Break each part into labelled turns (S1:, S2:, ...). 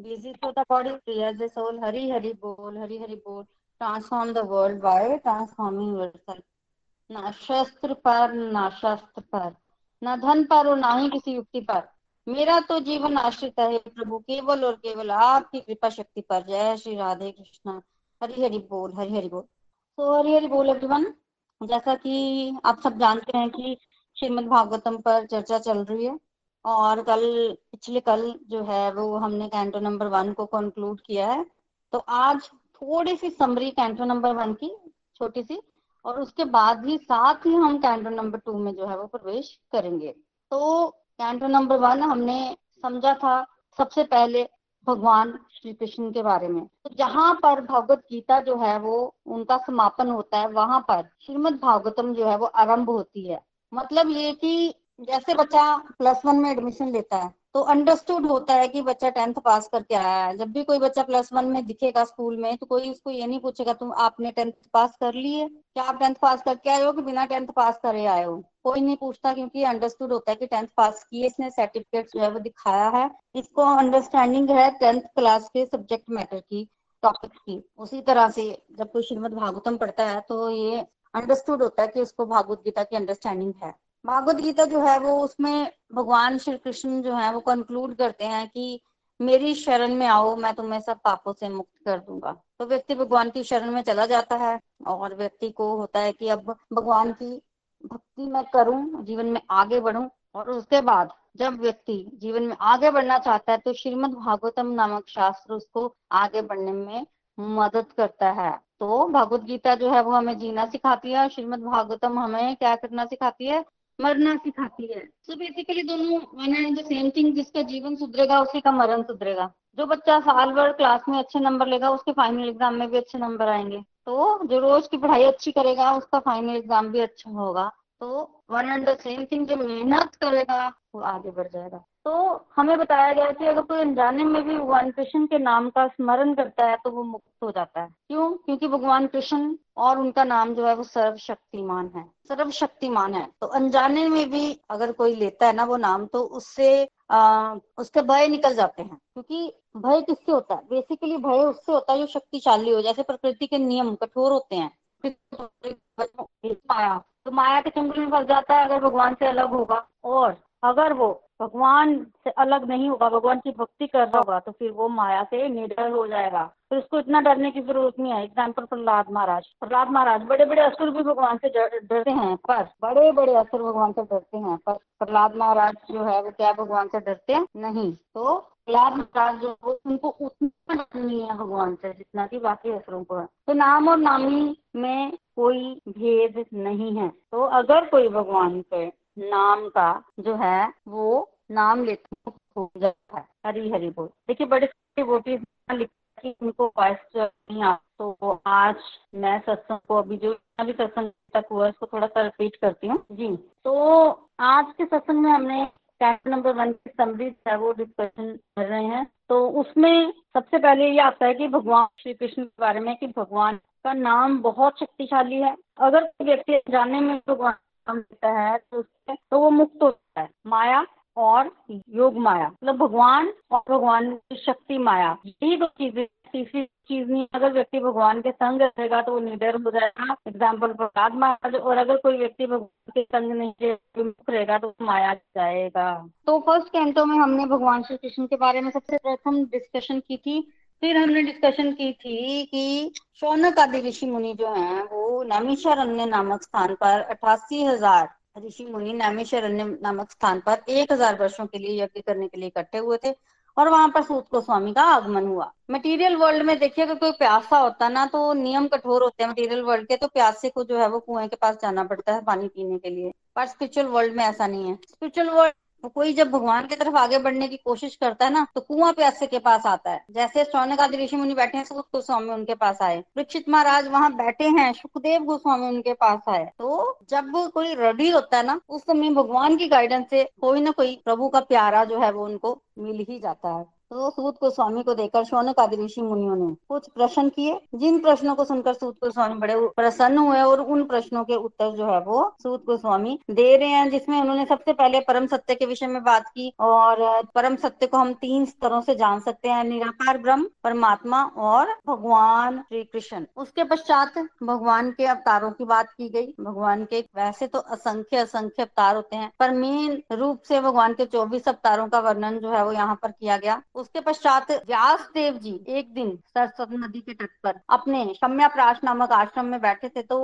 S1: Busy to the body, clear the soul hari hari bol hari hari bol transform the world by transforming yourself. ना शस्त्र पर ना शस्त्र पर ना धन पर और ना ही किसी युक्ति पर मेरा तो जीवन आश्रित है प्रभु केवल और केवल आपकी कृपा शक्ति पर जय श्री राधे कृष्णा हरि हरि बोल हरि हरि बोल तो हरि हरि बोल एवरीवन जैसा कि आप सब जानते हैं कि श्रीमद् भागवतम पर चर्चा चल रही है और कल पिछले कल जो है वो हमने कैंटो नंबर वन को कंक्लूड किया है। तो आज थोड़ी सी समरी कैंटो नंबर वन की, छोटी सी, और उसके बाद ही साथ ही हम कैंटो नंबर टू में जो है वो प्रवेश करेंगे। तो कैंटो नंबर वन हमने समझा था सबसे पहले भगवान श्री कृष्ण के बारे में। तो जहाँ पर भगवत गीता जो है वो उनका समापन होता है, वहाँ पर श्रीमद भागवतम जो है वो आरंभ होती है। मतलब ये कि जैसे बच्चा प्लस वन में एडमिशन लेता है तो अंडरस्टूड होता है कि बच्चा टेंथ पास करके आया है। जब भी कोई बच्चा प्लस वन में दिखेगा स्कूल में तो कोई उसको ये नहीं पूछेगा, तुम आपने टेंथ पास कर ली है? क्या आप टेंथ पास करके आए हो कि बिना टेंथ पास करे आए हो? कोई नहीं पूछता क्योंकि अंडरस्टूड होता है कि टेंथ पास किए इसने सर्टिफिकेट जो है वो दिखाया है। इसको अंडरस्टैंडिंग है टेंथ क्लास के सब्जेक्ट मैटर की टॉपिक की। उसी तरह से जब कोई श्रीमद भागवतम पढ़ता है तो ये अंडरस्टूड होता है कि उसको भागवत गीता की अंडरस्टैंडिंग है। भागवत गीता जो है वो उसमें भगवान श्री कृष्ण जो है वो कंक्लूड करते हैं कि मेरी शरण में आओ, मैं तुम्हें सब पापों से मुक्त कर दूँगा। तो व्यक्ति भगवान की शरण में चला जाता है और व्यक्ति को होता है कि अब भगवान की भक्ति मैं करूँ, जीवन में आगे बढ़ूं और उसके बाद जब व्यक्ति जीवन में आगे बढ़ना चाहता है तो श्रीमद भागवतम नामक शास्त्र उसको आगे बढ़ने में मदद करता है। तो भगवत गीता जो है वो हमें जीना सिखाती है और श्रीमद भागवतम हमें क्या करना सिखाती है? मरना सिखाती है। तो बेसिकली दोनों one and the same thing जिसका जीवन सुधरेगा, उसी का मरण सुधरेगा। जो बच्चा साल भर क्लास में अच्छे नंबर लेगा, उसके फाइनल एग्ज़ाम में भी अच्छे नंबर आएँगे। तो जो रोज की पढ़ाई अच्छी करेगा, उसका फाइनल एग्ज़ाम भी अच्छा होगा। तो one and the same thing जो मेहनत करेगा वो आगे बढ़ जाएगा। तो हमें बताया गया कि अगर कोई अनजाने में भी भगवान कृष्ण के नाम का स्मरण करता है तो वो मुक्त हो जाता है। क्यों? क्योंकि भगवान कृष्ण और उनका नाम जो है वो सर्वशक्तिमान है। सर्वशक्तिमान है। तो अनजाने में भी अगर कोई लेता है ना वो नाम तो उससे आ, उसके भय निकल जाते हैं। क्योंकि भय किससे होता है? बेसिकली भय उससे होता है जो शक्तिशाली हो। जैसे प्रकृति के नियम कठोर होते हैं। माया। तो माया के चंगुल में फंस जाता है, अगर भगवान से अलग होगा। और अगर वो भगवान से अलग नहीं होगा, भगवान की भक्ति कर रहा होगा तो फिर वो माया से निडर हो जाएगा। फिर उसको इतना डरने की ज़रूरत नहीं है। एग्ज़ाम्पल प्रहलाद महाराज प्रहलाद महाराज बड़े बड़े असुर भी भगवान से डरते हैं, पर बड़े बड़े असुर भगवान से डरते हैं, पर प्रहलाद महाराज जो है, वो क्या भगवान से डरते नहीं। तो प्रहलाद महाराज जो उनको उतना नहीं है भगवान से, जितना की बाकी असुरों को है। तो नाम और नामी में कोई भेद नहीं है। तो अगर कोई भगवान से नाम का जो है, वो नाम लेते हो जाता है। हरी हरी बोल। देखिए, बड़े डिवोटीज लिखा कि उनको वॉइस नहीं आ तो आज मैं सत्संग को अभी जो अभी सत्संग तक हुआ उसको थोड़ा सा रिपीट करती हूँ। जी। तो आज के सत्संग में हमने कैंप नंबर वन की समरी है वो डिस्कशन कर रहे हैं। तो उसमें सबसे पहले ये आता है कि भगवान श्री कृष्ण के बारे में कि भगवान का नाम बहुत शक्तिशाली है। अगर कोई व्यक्ति जाने में भगवान नाम लेता है तो उससे तो वो मुक्त होता है। माया और योग माया। मतलब भगवान और भगवान की शक्ति माया। यही दो चीज़ें तीसरी चीज़ नहीं अगर व्यक्ति भगवान के संग रहेगा तो वो निडर हो जाएगा। एग्ज़ाम्पल प्रहलाद महाराज और अगर कोई व्यक्ति भगवान के संग नहीं रहेगा तो माया जाएगा। तो फ़र्स्ट कैंटो में हमने भगवान श्री कृष्ण के बारे में सबसे प्रथम डिस्कशन की थी। फिर हमने डिस्कशन की थी कि शौनक आदि ऋषि मुनि जो हैं, वो नैमिषारण्य नामक स्थान पर अठासी हज़ार ऋषि मुनि नैमिषारण्य नामक स्थान पर एक हज़ार वर्षो के लिए यज्ञ करने के लिए इकट्ठे हुए थे। और वहाँ पर सूत को स्वामी का आगमन हुआ। मटेरियल वर्ल्ड में देखिए, अगर कोई प्यासा होता ना तो नियम कठोर होते हैं मटेरियल वर्ल्ड के तो प्यासे को जो है वो कुएँ के पास जाना पड़ता है पानी पीने के लिए। पर स्पिरिचुअल वर्ल्ड में ऐसा नहीं है। स्पिरिचुअल वर्ल्ड तो कोई जब भगवान की तरफ़ आगे बढ़ने की कोशिश करता है ना तो कुआँ प्यासे के पास आता है। जैसे शौनक आदि ऋषि मुनि बैठे हैं सुख गोस्वामी उनके पास आए। परीक्षित महाराज वहाँ बैठे हैं, सुखदेव गोस्वामी उनके पास आए। तो जब कोई रडी होता है ना, उस समय भगवान की गाइडेंस से कोई ना कोई प्रभु का प्यारा जो है वो उनको मिल ही जाता है। तो सूत गोस्वामी को देखकर शौनक आदि ऋषि मुनियों ने कुछ प्रश्न किए। जिन प्रश्नों को सुनकर सूत गोस्वामी बड़े प्रसन्न हुए और उन प्रश्नों के उत्तर जो है वो सूत गोस्वामी दे रहे हैं, जिसमें उन्होंने सबसे पहले परम सत्य के विषय में बात की और परम सत्य को हम तीन स्तरों से जान सकते हैं, निराकार ब्रह्म, परमात्मा और भगवान श्री कृष्ण उसके पश्चात भगवान के अवतारों की बात की गई। भगवान के वैसे तो असंख्य असंख्य अवतार होते हैं, पर मेन रूप से भगवान के चौबीस अवतारों का वर्णन जो है वो यहाँ पर किया गया। उसके पश्चात व्यास देव जी एक दिन सरस्वती नदी के तट पर अपने शम्या प्राश नामक आश्रम में बैठे थे तो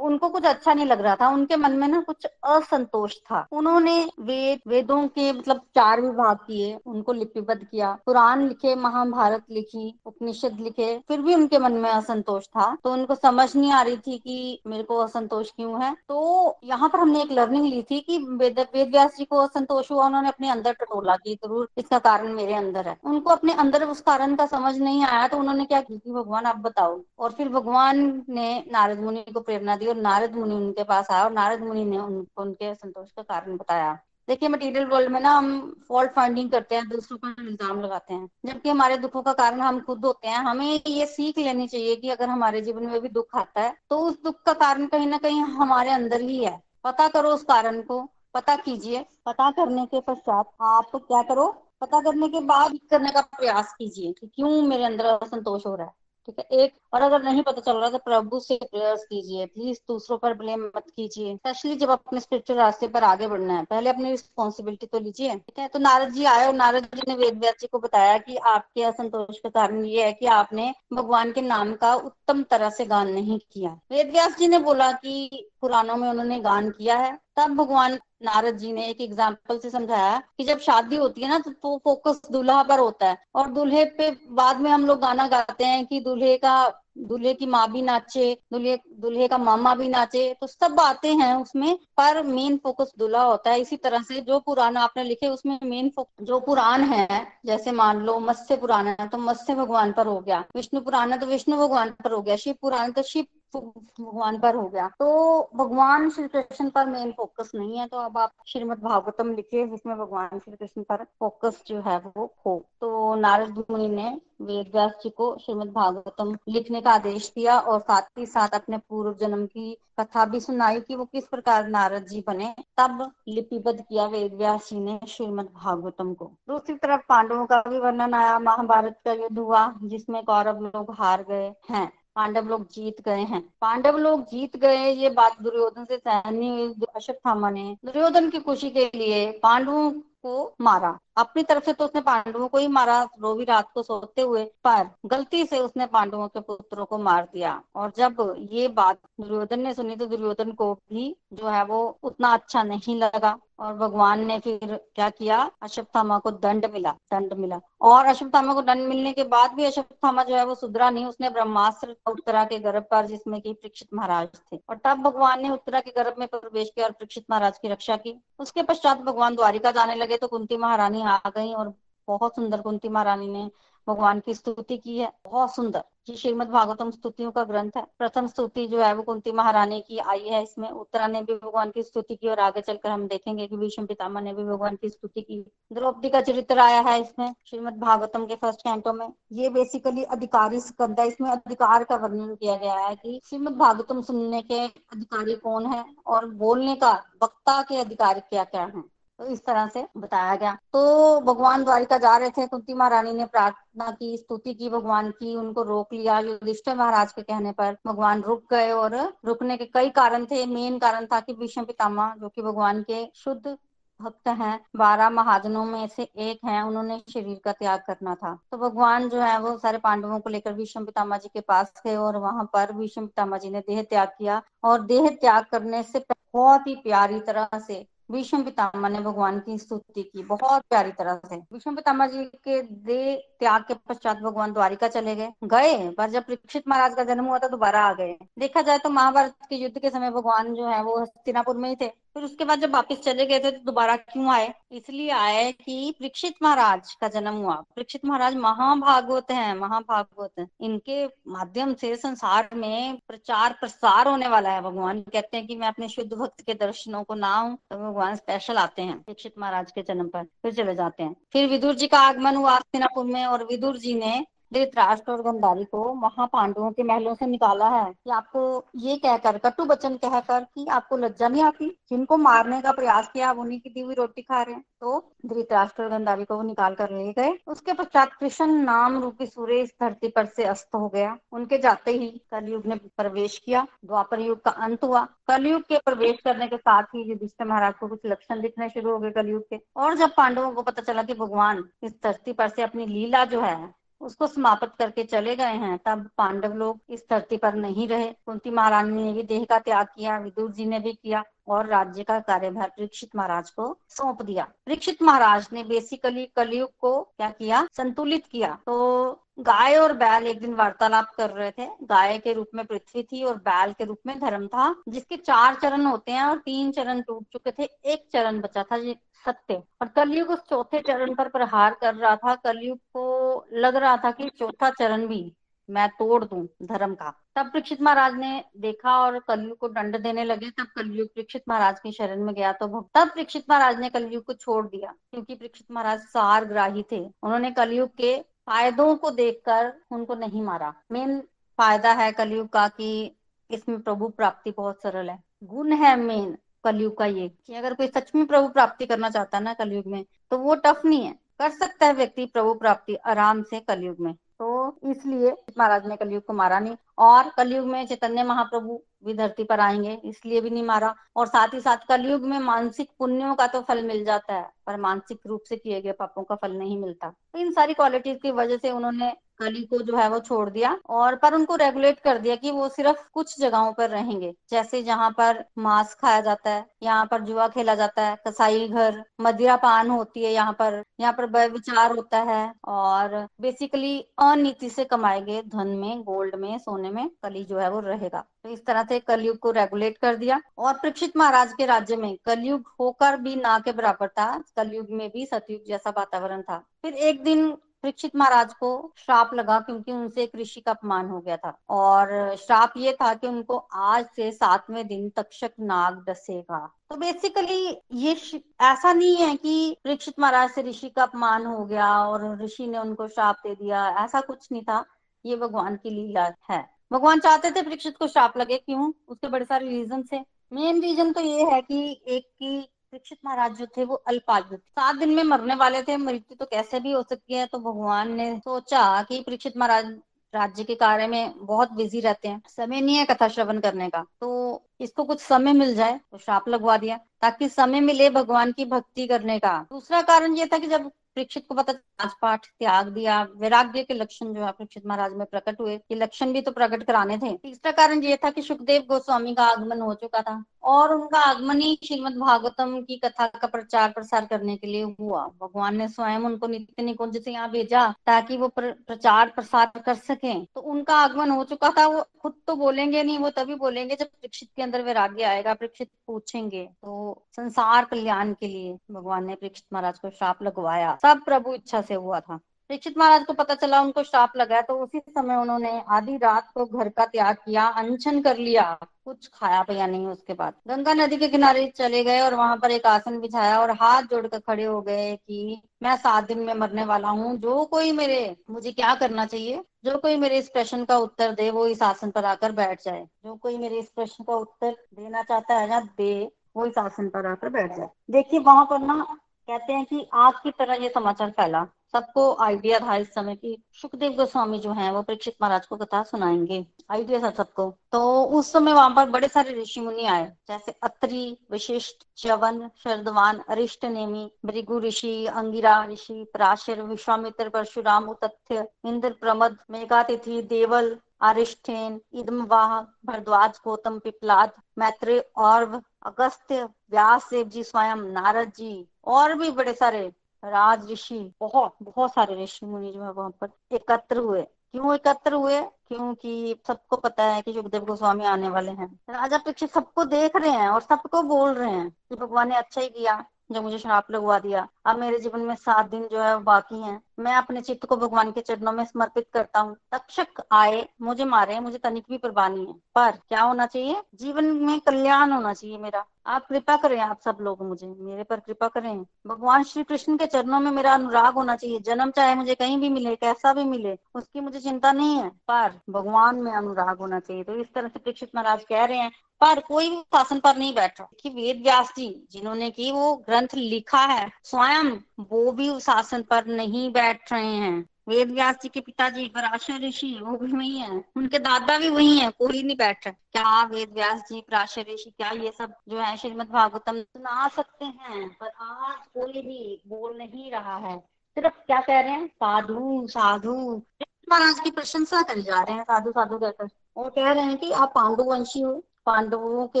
S1: उनको कुछ अच्छा नहीं लग रहा था। उनके मन में ना कुछ असंतोष था। उन्होंने वेद, वेदों के मतलब चार विभाग किए, उनको लिपिबद्ध किया, पुराण लिखे, महाभारत लिखी, उपनिषद लिखे, फिर भी उनके मन में असंतोष था। तो उनको समझ नहीं आ रही थी कि मेरे को असंतोष क्यों है। तो यहाँ पर हमने एक लर्निंग ली थी कि वेद वेद व्यास जी को असंतोष हुआ, उन्होंने अपने अंदर टटोला की ज़रूर इसका कारण मेरे अंदर है। उनको अपने अंदर उस कारण का समझ नहीं आया तो उन्होंने क्या की कि भगवान आप बताओ। और फिर भगवान ने नारद मुनि को प्रेरणा दी और नारद मुनि उनके पास आया और नारद मुनि ने उनको उनके संतोष का कारण बताया। देखिए मटेरियल वर्ल्ड में ना हम फॉल्ट फाइंडिंग करते हैं, दूसरों पर इल्ज़ाम लगाते हैं। जबकि हमारे दुखों का कारण हम खुद होते हैं। हमें ये सीख लेनी चाहिए कि अगर हमारे जीवन में भी दुख आता है तो उस दुख का कारण कहीं ना कहीं हमारे अंदर ही है। पता करो उस कारण को, पता कीजिए, पता करने के पश्चात आप क्या करो पता करने के बाद करने का प्रयास कीजिए कि क्यों मेरे अंदर असंतोष हो रहा है, ठीक है? एक, और अगर नहीं पता चल रहा तो प्रभु से प्रेयर्स कीजिए प्लीज़ दूसरों पर ब्लेम मत कीजिए स्पेशली जब अपने स्पिरिचुअल रास्ते पर आगे बढ़ना है। पहले अपनी रिस्पॉन्सिबिलिटी तो लीजिए, ठीक है? तो नारद जी आए और नारद जी ने वेद व्यास जी को बताया कि आपके असंतोष का कारण ये है कि आपने भगवान के नाम का उत्तम तरह से गान नहीं किया। वेद व्यास जी ने बोला कि पुराणों में उन्होंने गान किया है तब भगवान नारद जी ने एक एग्ज़ाम्पल से समझाया कि जब शादी होती है ना तो फोकस दूल्हा पर होता है। और दूल्हे पे बाद में हम लोग गाना गाते हैं कि दूल्हे का, दूल्हे की माँ भी नाचे, दूल्हे दूल्हे का मामा भी नाचे तो सब बातें हैं उसमें, पर मेन फोकस दूल्हा होता है। इसी तरह से जो पुराण आपने लिखे, उसमें मेन जो पुराण है, जैसे मान लो मत्स्य पुराण है तो मत्स्य भगवान पर हो गया, विष्णु पुराण है तो विष्णु भगवान पर हो गया, शिव पुराण तो शिव भगवान पर हो गया। तो भगवान श्री कृष्ण पर मेन फोकस नहीं है तो अब आप श्रीमद भागवतम लिखिए, जिसमें भगवान श्री कृष्ण पर फोकस जो है वो हो। तो नारद मुनि ने वेद व्यास जी को श्रीमद भागवतम लिखने का आदेश दिया और साथ ही साथ अपने पूर्व जन्म की कथा भी सुनाई कि वो किस प्रकार नारद जी बने, तब लिपिबद्ध किया वेद व्यास जी ने श्रीमद भागवतम को। दूसरी तरफ़ पांडवों का भी वर्णन आया, महाभारत का युद्ध हुआ, जिसमें कौरव लोग हार गए हैं। पांडव लोग जीत गए हैं। पांडव लोग जीत गए, ये बात दुर्योधन से सहनी हुई अश्वत्थामा ने दुर्योधन की खुशी के लिए पांडवों को मारा। अपनी तरफ़ से तो उसने पांडवों को ही मारा रोवी रात को सोते हुए, पर गलती से उसने पांडवों के पुत्रों को मार दिया। और जब ये बात दुर्योधन ने सुनी तो दुर्योधन को भी जो है वो उतना अच्छा नहीं लगा। और भगवान ने फिर क्या किया? अश्वत्थामा को दंड मिला दंड मिला। और अश्वत्थामा को दंड मिलने के बाद भी अश्वत्थामा जो है वो सुधरा नहीं। उसने ब्रह्मास्त्र उत्तरा के गर्भ पर, जिसमें की परीक्षित महाराज थे। और तब भगवान ने उत्तरा के गर्भ में प्रवेश किया और परीक्षित महाराज की रक्षा की। उसके पश्चात भगवान द्वारिका जाने लगे। तो कुंती महारानी आ गई और बहुत सुंदर कुंती महारानी ने भगवान की स्तुति की है। बहुत सुंदर। ये श्रीमद भागवतम स्तुतियों का ग्रंथ है। प्रथम स्तुति जो है वो कुंती महारानी की आई है। इसमें उत्तरा ने भी भगवान की स्तुति की और आगे चलकर हम देखेंगे कि भीष्म पितामह ने भी भगवान की स्तुति की। द्रौपदी का चरित्र आया है इसमें श्रीमद भागवतम के फ़र्स्ट कैंटो में। ये बेसिकली अधिकारी स्कंद है। इसमें अधिकार का वर्णन किया गया है कि श्रीमद भागवतम सुनने के अधिकारी कौन है और बोलने का, वक्ता के अधिकारी क्या क्या है। इस तरह से बताया गया। तो भगवान द्वारिका जा रहे थे कुंती महारानी ने प्रार्थना की, स्तुति की भगवान की, उनको रोक लिया। युधिष्ठिर महाराज के कहने पर भगवान रुक गए और रुकने के कई कारण थे। मेन कारण था कि विषम पितामा जो कि भगवान के शुद्ध भक्त हैं, बारह महाजनों में से एक हैं, उन्होंने शरीर का त्याग करना था। तो भगवान जो है, वो सारे पांडवों को लेकर विषम पितामा जी के पास गए और वहाँ पर विषम पितामा जी ने देह त्याग किया। और देह त्याग करने से बहुत ही प्यारी तरह से विष्णु पितामह ने भगवान की स्तुति की, बहुत प्यारी तरह से। विष्णु पितामह जी के दे त्याग के पश्चात भगवान द्वारिका चले गए। गए, पर जब परीक्षित महाराज का जन्म हुआ था, दोबारा आ गए। देखा जाए तो महाभारत के युद्ध के समय भगवान जो है, वो हस्तिनापुर में ही थे। फिर उसके बाद जब वापिस चले गए थे तो दोबारा क्यों आए? इसलिए आए कि परीक्षित महाराज का जन्म हुआ। परीक्षित महाराज महाभागवत हैं महाभागवत हैं। इनके माध्यम से संसार में प्रचार प्रसार होने वाला है। भगवान कहते हैं कि मैं अपने शुद्ध भक्त के दर्शनों को ना हूँ तो भगवान स्पेशल आते हैं परीक्षित महाराज के जन्म पर, फिर चले जाते हैं। फिर विदुर जी का आगमन हुआ हस्तिनापुर में और विदुर जी ने धृतराष्ट्र और गंधारी को महापांडवों के महलों से निकाला है। कि आपको ये कहकर कटु वचन कहकर कि आपको लज्जा नहीं आती? जिनको मारने का प्रयास किया, आप उन्हीं की दी हुई रोटी खा रहे हैं। तो धृतराष्ट्र और गंधारी को वो निकाल कर ले गए। उसके पश्चात कृष्ण नाम रूपी सूर्य इस धरती पर से अस्त हो गया। उनके जाते ही कलयुग ने प्रवेश किया। द्वापर युग का अंत हुआ। कलयुग के प्रवेश करने के साथ ही युधिष्ठिर महाराज को कुछ लक्षण दिखने शुरू हो गए कलयुग के। और जब पांडवों को पता चला कि भगवान इस धरती पर से अपनी लीला जो है उसको समाप्त करके चले गए हैं। तब पांडव लोग इस धरती पर नहीं रहे। कुंती महारानी ने भी देह का त्याग किया, विदुर जी ने भी किया। और राज्य का कार्यभार परीक्षित महाराज को सौंप दिया। परीक्षित महाराज ने बेसिकली कलयुग को क्या किया? संतुलित किया। तो गाय और बैल एक दिन वार्तालाप कर रहे थे। गाय के रूप में पृथ्वी थी और बैल के रूप में धर्म था, जिसके चार चरण होते हैं और तीन चरण टूट चुके थे। एक चरण बचा था सत्य। और कलयुग उस चौथे चरण पर प्रहार कर रहा था। कलयुग को लग रहा था कि चौथा चरण भी मैं तोड़ दूँ धर्म का। तब परीक्षित महाराज ने देखा और कलयुग को दंड देने लगे। तब कलयुग परीक्षित महाराज की शरण में गया तो तब परीक्षित महाराज ने कलयुग को छोड़ दिया, क्योंकि परीक्षित महाराज सार ग्राही थे। उन्होंने कलयुग के फायदों को देखकर उनको नहीं मारा। मेन फ़ायदा है कलयुग का कि इसमें प्रभु प्राप्ति बहुत सरल है। गुण है मेन कलयुग का ये कि अगर कोई सच में प्रभु प्राप्ति करना चाहता है ना कलयुग में तो वो टफ नहीं है। कर सकता है व्यक्ति प्रभु प्राप्ति आराम से कलयुग में। तो इसलिए महाराज ने कलयुग को मारा नहीं। और कलयुग में चैतन्य महाप्रभु भी धरती पर आएँगे, इसलिए भी नहीं मारा। और साथ ही साथ कलयुग में मानसिक पुण्यों का तो फल मिल जाता है, पर मानसिक रूप से किए गए पापों का फल नहीं मिलता। तो इन सारी क्वालिटीज की वजह से उन्होंने कली को जो है वो छोड़ दिया और पर उनको रेगुलेट कर दिया कि वो सिर्फ़ कुछ जगहों पर रहेंगे। जैसे जहाँ पर मांस खाया जाता है, यहाँ पर जुआ खेला जाता है, कसाई घर मदिरा पान होती है यहाँ पर यहाँ पर विचार होता है और बेसिकली अनिति से कमाए गए धन में गोल्ड में, सोने में कली जो है वो रहेगा। तो इस तरह से कलयुग को रेगुलेट कर दिया और परीक्षित महाराज के राज्य में कलयुग होकर भी ना के बराबर था। कलयुग में भी सतयुग जैसा वातावरण था। फिर एक दिन परीक्षित महाराज को श्राप लगा क्योंकि उनसे एक ऋषि का अपमान हो गया था। और श्राप ये था कि उनको आज से सातवें दिन तक्षक नाग डसेगा। तो बेसिकली ये ऐसा नहीं है कि परीक्षित महाराज से ऋषि का अपमान हो गया और ऋषि ने उनको श्राप दे दिया, ऐसा कुछ नहीं था। ये भगवान की लीला है। भगवान चाहते थे परीक्षित को श्राप लगे, क्यों? उसके बड़े सारे रीजन थे मेन रीजन तो ये है कि एक की परीक्षित महाराज जो थे वो अल्पायु सात दिन में मरने वाले थे, मृत्यु तो कैसे भी हो सकती है तो भगवान ने सोचा कि परीक्षित महाराज राज्य के कार्य में बहुत बिज़ी रहते हैं, समय नहीं है कथा श्रवण करने का। तो इसको कुछ समय मिल जाए तो श्राप लगवा दिया, ताकि समय मिले भगवान की भक्ति करने का। दूसरा कारण ये था कि जब परीक्षित को पता आज पाठ त्याग दिया वैराग्य के लक्षण जो है परीक्षित महाराज में प्रकट हुए ये लक्षण भी तो प्रकट कराने थे। तीसरा कारण ये था कि सुखदेव गोस्वामी का आगमन हो चुका था और उनका आगमन ही श्रीमद भागवतम की कथा का प्रचार प्रसार करने के लिए हुआ। भगवान ने स्वयं उनको नित्य निकुंज से यहाँ भेजा ताकि वो प्र, प्रचार प्रसार कर सके। तो उनका आगमन हो चुका था वो खुद तो बोलेंगे नहीं वो तभी बोलेंगे जब परीक्षित के अंदर वैराग्य आएगा परीक्षित पूछेंगे। तो संसार कल्याण के लिए भगवान ने परीक्षित महाराज को श्राप लगवाया। सब प्रभु इच्छा से हुआ था। परीक्षित महाराज को पता चला, उनको श्राप लगा तो उसी समय उन्होंने आधी रात को घर का त्याग किया, अनशन कर लिया, कुछ खाया पिया नहीं उसके बाद। गंगा नदी के किनारे चले गए और वहाँ पर एक आसन बिछाया और हाथ जोड़कर खड़े हो गए कि मैं सात दिन में मरने वाला हूँ, जो कोई मेरे, मुझे क्या करना चाहिए? जो कोई मेरे इस प्रश्न का उत्तर दे, वो इस आसन पर आकर बैठ जाए। जो कोई मेरे इस प्रश्न का उत्तर देना चाहता है ना दे, वो इस आसन पर आकर बैठ जाए। देखिए, वहाँ पर ना कहते हैं कि आग की तरह ये समाचार फैला। सबको आइडिया था इस समय की सुखदेव गोस्वामी जो हैं, वो परीक्षित महाराज को कथा सुनाएँगे। आइडिया था सबको। तो उस समय वहाँ पर बड़े सारे ऋषि मुनि आए, जैसे अत्रि, विशिष्ट, च्यवन, शरदवान, अरिष्ट नेमी, भृगु ऋषि, अंगिरा ऋषि, पराशर, विश्वामित्र, परशुराम तथ्य इंद्र प्रमद, मेघातिथि, देवल अरिष्ठेन इदमवाह, भरद्वाज, गौतम, पिपलाद, मैत्रेय और अगस्त्य व्यास देव जी स्वयं, नारद जी, और भी बड़े सारे राज ऋषि, बहुत बहुत सारे ऋषि मुनि जो है वहाँ पर एकत्र हुए। क्यों एकत्र हुए? क्योंकि सबको पता है कि सुखदेव गोस्वामी आने वाले हैं, राजा परीक्षित सबको देख रहे हैं और सबको बोल रहे हैं कि भगवान ने अच्छा ही किया। जो मुझे श्राप लगवा दिया। अब मेरे जीवन में सात दिन जो है वो बाकी हैं। मैं अपने चित्त को भगवान के चरणों में समर्पित करता हूँ। तक्षक आए, मुझे मारे, मुझे तनिक भी परवाह नहीं है। पर क्या होना चाहिए? जीवन में कल्याण होना चाहिए मेरा। आप कृपा करें, आप सब लोग मुझे। मेरे पर कृपा करें। भगवान श्री कृष्ण के चरणों में मेरा अनुराग होना चाहिए। जन्म चाहे मुझे कहीं भी मिले, कैसा भी मिले, उसकी मुझे चिंता नहीं है। पर भगवान में अनुराग होना चाहिए। तो इस तरह से परीक्षित महाराज कह रहे हैं पर कोई भी शासन पर नहीं बैठ। कि वेद व्यास जी, जिन्होंने की वो ग्रंथ लिखा है, स्वयं वो भी उस आसन पर नहीं बैठ रहे हैं। वेद व्यास जी के पिताजी पराशर ऋषि, वो भी वही है। उनके दादा भी वही है, कोई नहीं बैठ रहा। क्या वेद व्यास जी, पराशर ऋषि, क्या ये सब जो है श्रीमद भागवतम, सुना सकते हैं? पर आज कोई भी बोल नहीं रहा है। सिर्फ़ क्या कह रहे हैं? साधु साधु। महाराज की प्रशंसा कर जा रहे हैं, साधु साधु कहकर। और कह रहे हैं कि आप पांडु वंशी हो। पांडवों के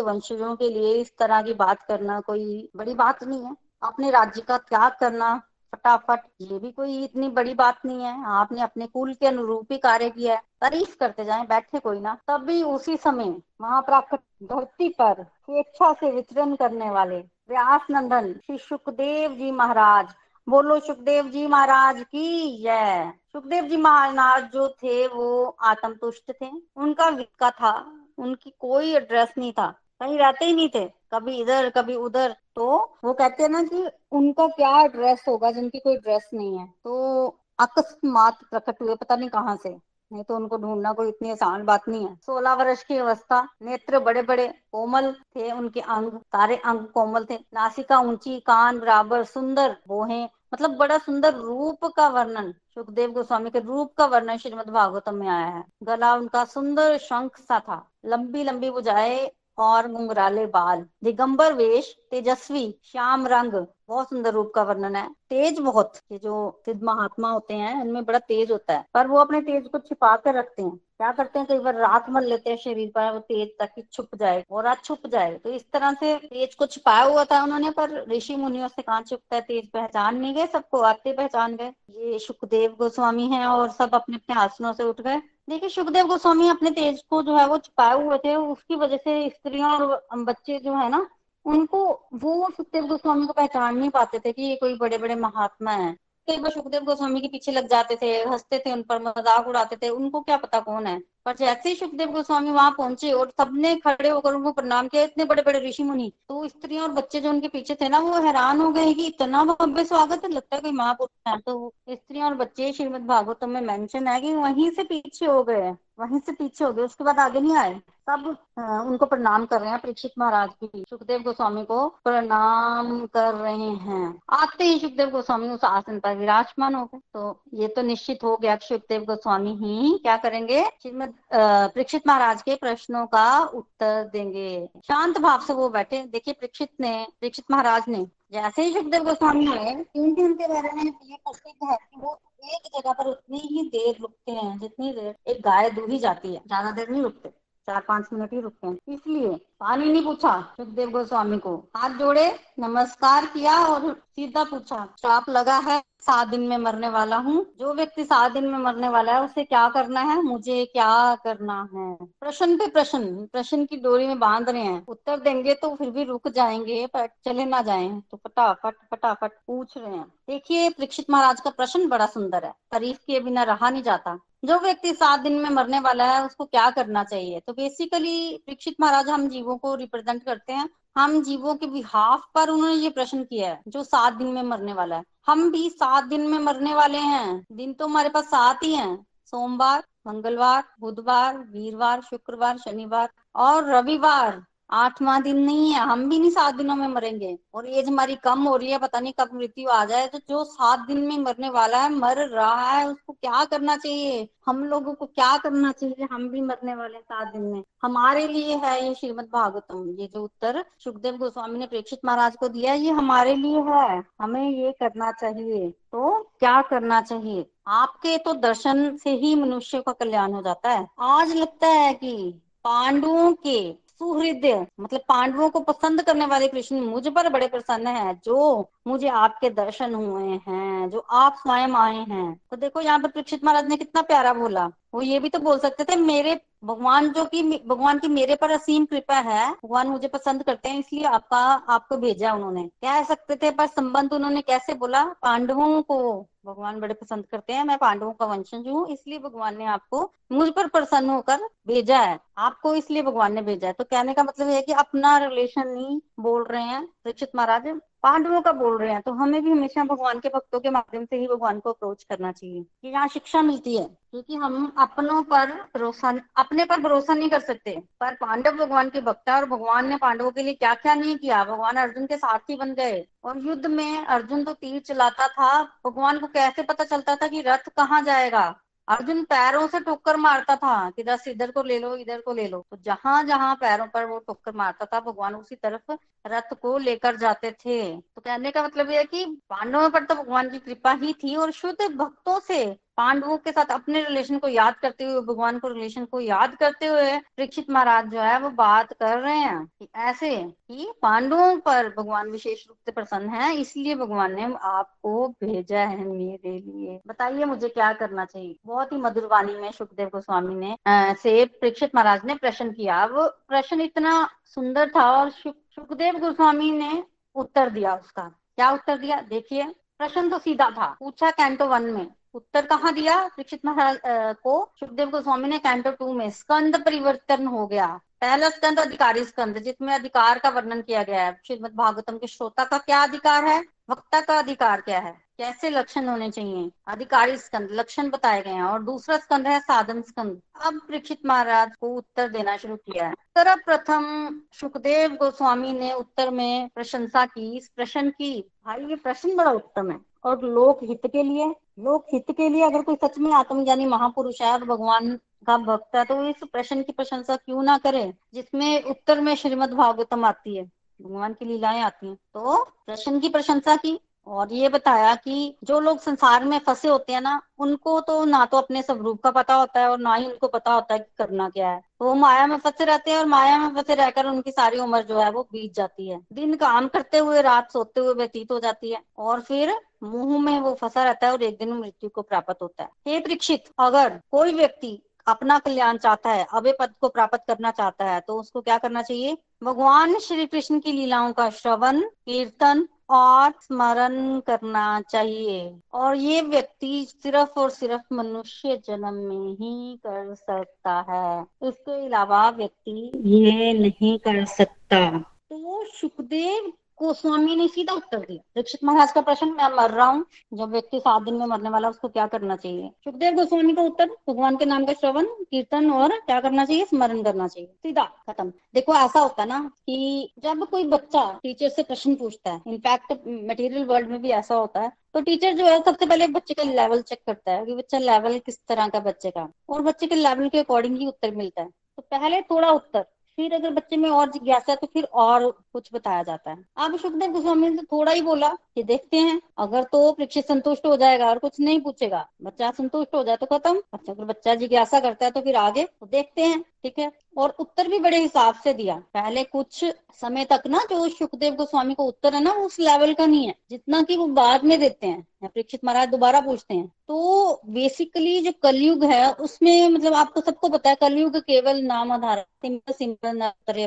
S1: वंशजों के लिए इस तरह की बात करना कोई बड़ी बात नहीं है। अपने राज्य का त्याग करना फटाफट, ये भी कोई इतनी बड़ी बात नहीं है। आपने अपने कुल के अनुरूप ही कार्य किया है। तारीफ़ करते जाए, बैठे कोई ना। तभी उसी समय महाप्राकृत धरती पर स्वेच्छा से विचरण करने वाले व्यास नंदन, श्री सुखदेव जी महाराज। बोलो, सुखदेव जी महाराज की जय। सुखदेव जी महाराज जो थे, वो आत्म तुष्ट थे। उनका विका था। उनकी कोई एड्रेस नहीं था। कहीं रहते ही नहीं थे, कभी इधर, कभी उधर। तो वो कहते हैं ना कि उनका क्या एड्रेस होगा, जिनकी कोई ड्रेस नहीं है। तो अकस्मात प्रकट हुए, पता नहीं कहाँ से। नहीं तो उनको ढूंढना कोई इतनी आसान बात नहीं है। सोलह वर्ष की अवस्था, नेत्र बड़े बड़े कोमल थे उनके अंग। सारे अंग कोमल थे। नासिका ऊँची, कान बराबर, सुंदर, बोहे। मतलब बड़ा सुंदर रूप का वर्णन, सुखदेव गोस्वामी के रूप का वर्णन श्रीमद भागवतम में आया है। गला उनका सुंदर शंख सा था। लंबी लंबी बुझाए और गुंगराले बाल। दिगंबर वेश, तेजस्वी, श्याम रंग, बहुत सुंदर रूप का वर्णन है। तेज बहुत, ये जो सिद्ध महात्मा होते हैं उनमें बड़ा तेज होता है। पर वो अपने तेज को छिपा कर रखते हैं। क्या करते हैं, कई बार रात मल लेते हैं शरीर पर, वो तेज ताकि छुप जाए, और रात छुप जाए। तो इस तरह से तेज को छिपाया हुआ था उन्होंने, पर ऋषि मुनियों से कहा छुपता है, तेज पहचान नहीं गए सबको आते पहचान गए। ये सुखदेव गोस्वामी है और सब अपने अपने आसनों से उठ गए। देखिए सुखदेव गोस्वामी अपने तेज को जो है वो छुपाए हुए थे। उसकी वजह से स्त्रियों और बच्चे जो है ना, उनको वो सुखदेव गोस्वामी को पहचान नहीं पाते थे कि ये कोई बड़े बड़े महात्मा है। कई बार सुखदेव गोस्वामी के पीछे लग जाते थे, हँसते थे, उन पर मज़ाक उड़ाते थे। उनको क्या पता कौन है? पर जैसे ही सुखदेव गोस्वामी वहाँ पहुँचे और सबने खड़े होकर उनको प्रणाम किया, इतने बड़े बड़े ऋषि मुनि तो स्त्रियों और बच्चे जो उनके पीछे थे ना, वो हैरान हो गए कि इतना भव्य स्वागत है, लगता है कोई महापुरुष है। तो स्त्रियों और बच्चे श्रीमद भागवतम में मेंशन है कि वहीं से पीछे हो गए, वहीं से पीछे हो गए, उसके बाद आगे नहीं आए। सब उनको प्रणाम कर रहे हैं परीक्षित महाराज भी सुखदेव गोस्वामी को प्रणाम कर रहे हैं। आते ही सुखदेव गोस्वामी उस आसन पर विराजमान हो गए। तो ये तो निश्चित हो गया सुखदेव गोस्वामी ही क्या करेंगे? श्रीमद परीक्षित महाराज के प्रश्नों का उत्तर देंगे। शांत भाव से वो बैठे। देखिए, परीक्षित ने, प्रक्षित महाराज ने, जैसे ही सुखदेव गोस्वामी ने तीन दिन के बारे में ये प्रसिद्ध है कि वो एक जगह पर उतनी ही देर रुकते हैं, जितनी देर एक गाय दूही जाती है, ज़्यादा देर नहीं रुकते। चार पाँच मिनट ही रुकते हैं। इसलिए पानी नहीं पूछा सुखदेव गोस्वामी को। हाथ जोड़े, नमस्कार किया और सीधा पूछा, श्राप लगा है, सात दिन में मरने वाला हूँ। जो व्यक्ति सात दिन में मरने वाला है, उसे क्या करना है? मुझे क्या करना है? प्रश्न पे प्रश्न प्रश्न की डोरी में बाँध रहे हैं। उत्तर देंगे तो फिर भी रुक जाएँगे, पर चले ना जाए। तो फटाफट फटाफट पूछ रहे हैं। देखिए परीक्षित महाराज का प्रश्न बड़ा सुंदर है। तारीफ़ किए बिना रहा नहीं जाता। जो व्यक्ति सात दिन में मरने वाला है, उसको क्या करना चाहिए? तो बेसिकली परीक्षित महाराज हम जीवों को रिप्रेजेंट करते हैं। हम जीवों के बिहाफ पर उन्होंने ये प्रश्न किया है, जो सात दिन में मरने वाला है। हम भी सात दिन में मरने वाले हैं। दिन तो हमारे पास सात ही हैं। सोमवार, मंगलवार, बुधवार, वीरवार, शुक्रवार, शनिवार और रविवार। आठवां दिन नहीं है, हम भी नहीं सात दिनों में मरेंगे। और एज हमारी कम हो रही है, पता नहीं कब मृत्यु आ जाए तो जो सात दिन में मरने वाला है, मर रहा है, उसको क्या करना चाहिए? हम लोगों को क्या करना चाहिए? हम भी मरने वाले सात दिन में। हमारे लिए है ये श्रीमद भागवतम। ये जो उत्तर सुखदेव गोस्वामी ने प्रेक्षित महाराज को दिया, ये हमारे लिए है। हमें ये करना चाहिए। तो क्या करना चाहिए? आपके तो दर्शन से ही मनुष्य का कल्याण हो जाता है। आज लगता है कि पांडुओं के सुहृदय मतलब पांडवों को पसंद करने वाले कृष्ण मुझ पर बड़े प्रसन्न है, जो मुझे आपके दर्शन हुए हैं, जो आप स्वयं आए हैं। तो देखो, यहाँ पर परीक्षित महाराज ने कितना प्यारा बोला। वो ये भी तो बोल सकते थे, मेरे भगवान जो कि भगवान की मेरे पर असीम कृपा है, भगवान मुझे पसंद करते हैं, इसलिए आपका, आपको भेजा उन्होंने। कह सकते थे, पर संबंध उन्होंने कैसे बोला? पांडवों को भगवान बड़े पसंद करते हैं, मैं पांडवों का वंशज हूँ, इसलिए भगवान ने आपको मुझ पर प्रसन्न होकर भेजा है। आपको इसलिए भगवान ने भेजा है। तो कहने का मतलब है कि अपना रिलेशन नहीं बोल रहे हैं दीक्षित महाराज, पांडवों का बोल रहे हैं तो हमें भी हमेशा भगवान के भक्तों के माध्यम से ही भगवान को अप्रोच करना चाहिए। कि यहाँ शिक्षा मिलती है, क्योंकि हम अपनों पर भरोसा अपने पर भरोसा नहीं कर सकते, पर पांडव भगवान के भक्त और भगवान ने पांडवों के लिए क्या क्या नहीं किया। भगवान अर्जुन के सारथी बन गए और युद्ध में अर्जुन तो तीर चलाता था। भगवान को कैसे पता चलता था कि रथ कहाँ जाएगा? अर्जुन पैरों से टोकर मारता था कि दस इधर को ले लो, इधर को ले लो। तो जहाँ जहाँ पैरों पर वो टोकर मारता था, भगवान उसी तरफ़ रथ को लेकर जाते थे। तो कहने का मतलब यह है कि पांडवों पर तो भगवान की कृपा ही थी और शुद्ध भक्तों से पांडवों के साथ अपने रिलेशन को याद करते हुए, भगवान को रिलेशन को याद करते हुए परीक्षित महाराज जो है वो बात कर रहे हैं कि ऐसे कि पांडवों पर भगवान विशेष रूप से प्रसन्न है, इसलिए भगवान ने आपको भेजा है मेरे लिए। बताइए मुझे क्या करना चाहिए? बहुत ही मधुर वाणी में सुखदेव गोस्वामी ने से परीक्षित महाराज ने प्रश्न किया। वो प्रश्न इतना सुंदर था और सुखदेव गोस्वामी ने उत्तर दिया उसका। क्या उत्तर दिया? देखिए, प्रश्न तो सीधा था। पूछा कैंटो वन में उत्तर कहाँ दिया? दीक्षित महाराज को? सुखदेव गोस्वामी ने कैंटो टू में स्कंद परिवर्तन हो गया। पहला स्कंद अधिकारी स्कंद, जिसमें अधिकार का वर्णन किया गया है। श्रीमद भागवतम के श्रोता का क्या अधिकार है? वक्ता का अधिकार क्या है? कैसे लक्षण होने चाहिए? अधिकारी स्कंद, लक्षण बताए गए हैं। और दूसरा स्कंद है साधन स्कंद। अब परीक्षित महाराज को उत्तर देना शुरू किया है। सर्वप्रथम सुखदेव गोस्वामी ने उत्तर में प्रशंसा की, इस प्रश्न की। भाई, ये प्रश्न बड़ा उत्तम है। और लोक हित के लिए लोक हित के लिए अगर कोई सच में आत्मज्ञानी महापुरुष है और भगवान का भक्त है तो इस प्रश्न की प्रशंसा क्यों ना करे, जिसमें उत्तर में श्रीमद भागवतम आती है, भगवान की लीलाएँ आती हैं। तो प्रश्न की प्रशंसा की और ये बताया कि जो लोग संसार में फंसे होते हैं ना, उनको तो ना तो अपने स्वरूप का पता होता है और ना ही उनको पता होता है कि करना क्या है। तो वो माया में फंसे रहते हैं और माया में फंसे रहकर उनकी सारी उम्र जो है वो बीत जाती है। दिन काम करते हुए, रात सोते हुए व्यतीत हो जाती है और फिर मुँह में वो फंसा रहता है और एक दिन मृत्यु को प्राप्त होता है। हे परीक्षित, अगर कोई व्यक्ति अपना कल्याण चाहता है अभय पद को प्राप्त करना चाहता है तो उसको क्या करना चाहिए? भगवान श्री कृष्ण की लीलाओं का श्रवण, कीर्तन और स्मरण करना चाहिए। और ये व्यक्ति सिर्फ़ और सिर्फ़ मनुष्य जन्म में ही कर सकता है। इसके अलावा व्यक्ति ये नहीं कर सकता। तो सुखदेव गोस्वामी ने सीधा उत्तर दिया। दीक्षित महाराज का प्रश्न, मैं मर रहा हूँ, जब व्यक्ति सात दिन में मरने वाला उसको क्या करना चाहिए? सुखदेव गोस्वामी का उत्तर, भगवान के नाम का श्रवण, कीर्तन और क्या करना चाहिए? स्मरण करना चाहिए। सीधा, खत्म। देखो, ऐसा होता है ना कि जब कोई बच्चा टीचर से प्रश्न पूछता है इनफैक्ट मटेरियल वर्ल्ड में भी ऐसा होता है तो टीचर जो है, सबसे पहले बच्चे का लेवल चेक करता है कि बच्चा लेवल किस तरह का बच्चे का। और बच्चे के लेवल के अकॉर्डिंग ही उत्तर मिलता है। तो पहले थोड़ा उत्तर फिर अगर बच्चे में और जिज्ञासा है तो फिर और कुछ बताया जाता है। अब सुखदेव गोस्वामी ने थोड़ा ही बोला कि देखते हैं, अगर तो परीक्षित संतुष्ट हो जाएगा और कुछ नहीं पूछेगा। बच्चा संतुष्ट हो जाए तो खत्म। अच्छा अगर बच्चा जिज्ञासा करता है तो फिर आगे। तो देखते हैं, ठीक है? और उत्तर भी बड़े हिसाब से दिया। पहले कुछ समय तक ना जो सुखदेव गोस्वामी को उत्तर है ना, उस लेवल का नहीं है। जितना कि वो बाद में देते हैं परीक्षित महाराज दोबारा पूछते हैं। तो बेसिकली जो कलयुग है, उसमें मतलब आपको सबको पता है, कलयुग केवल नाम आधार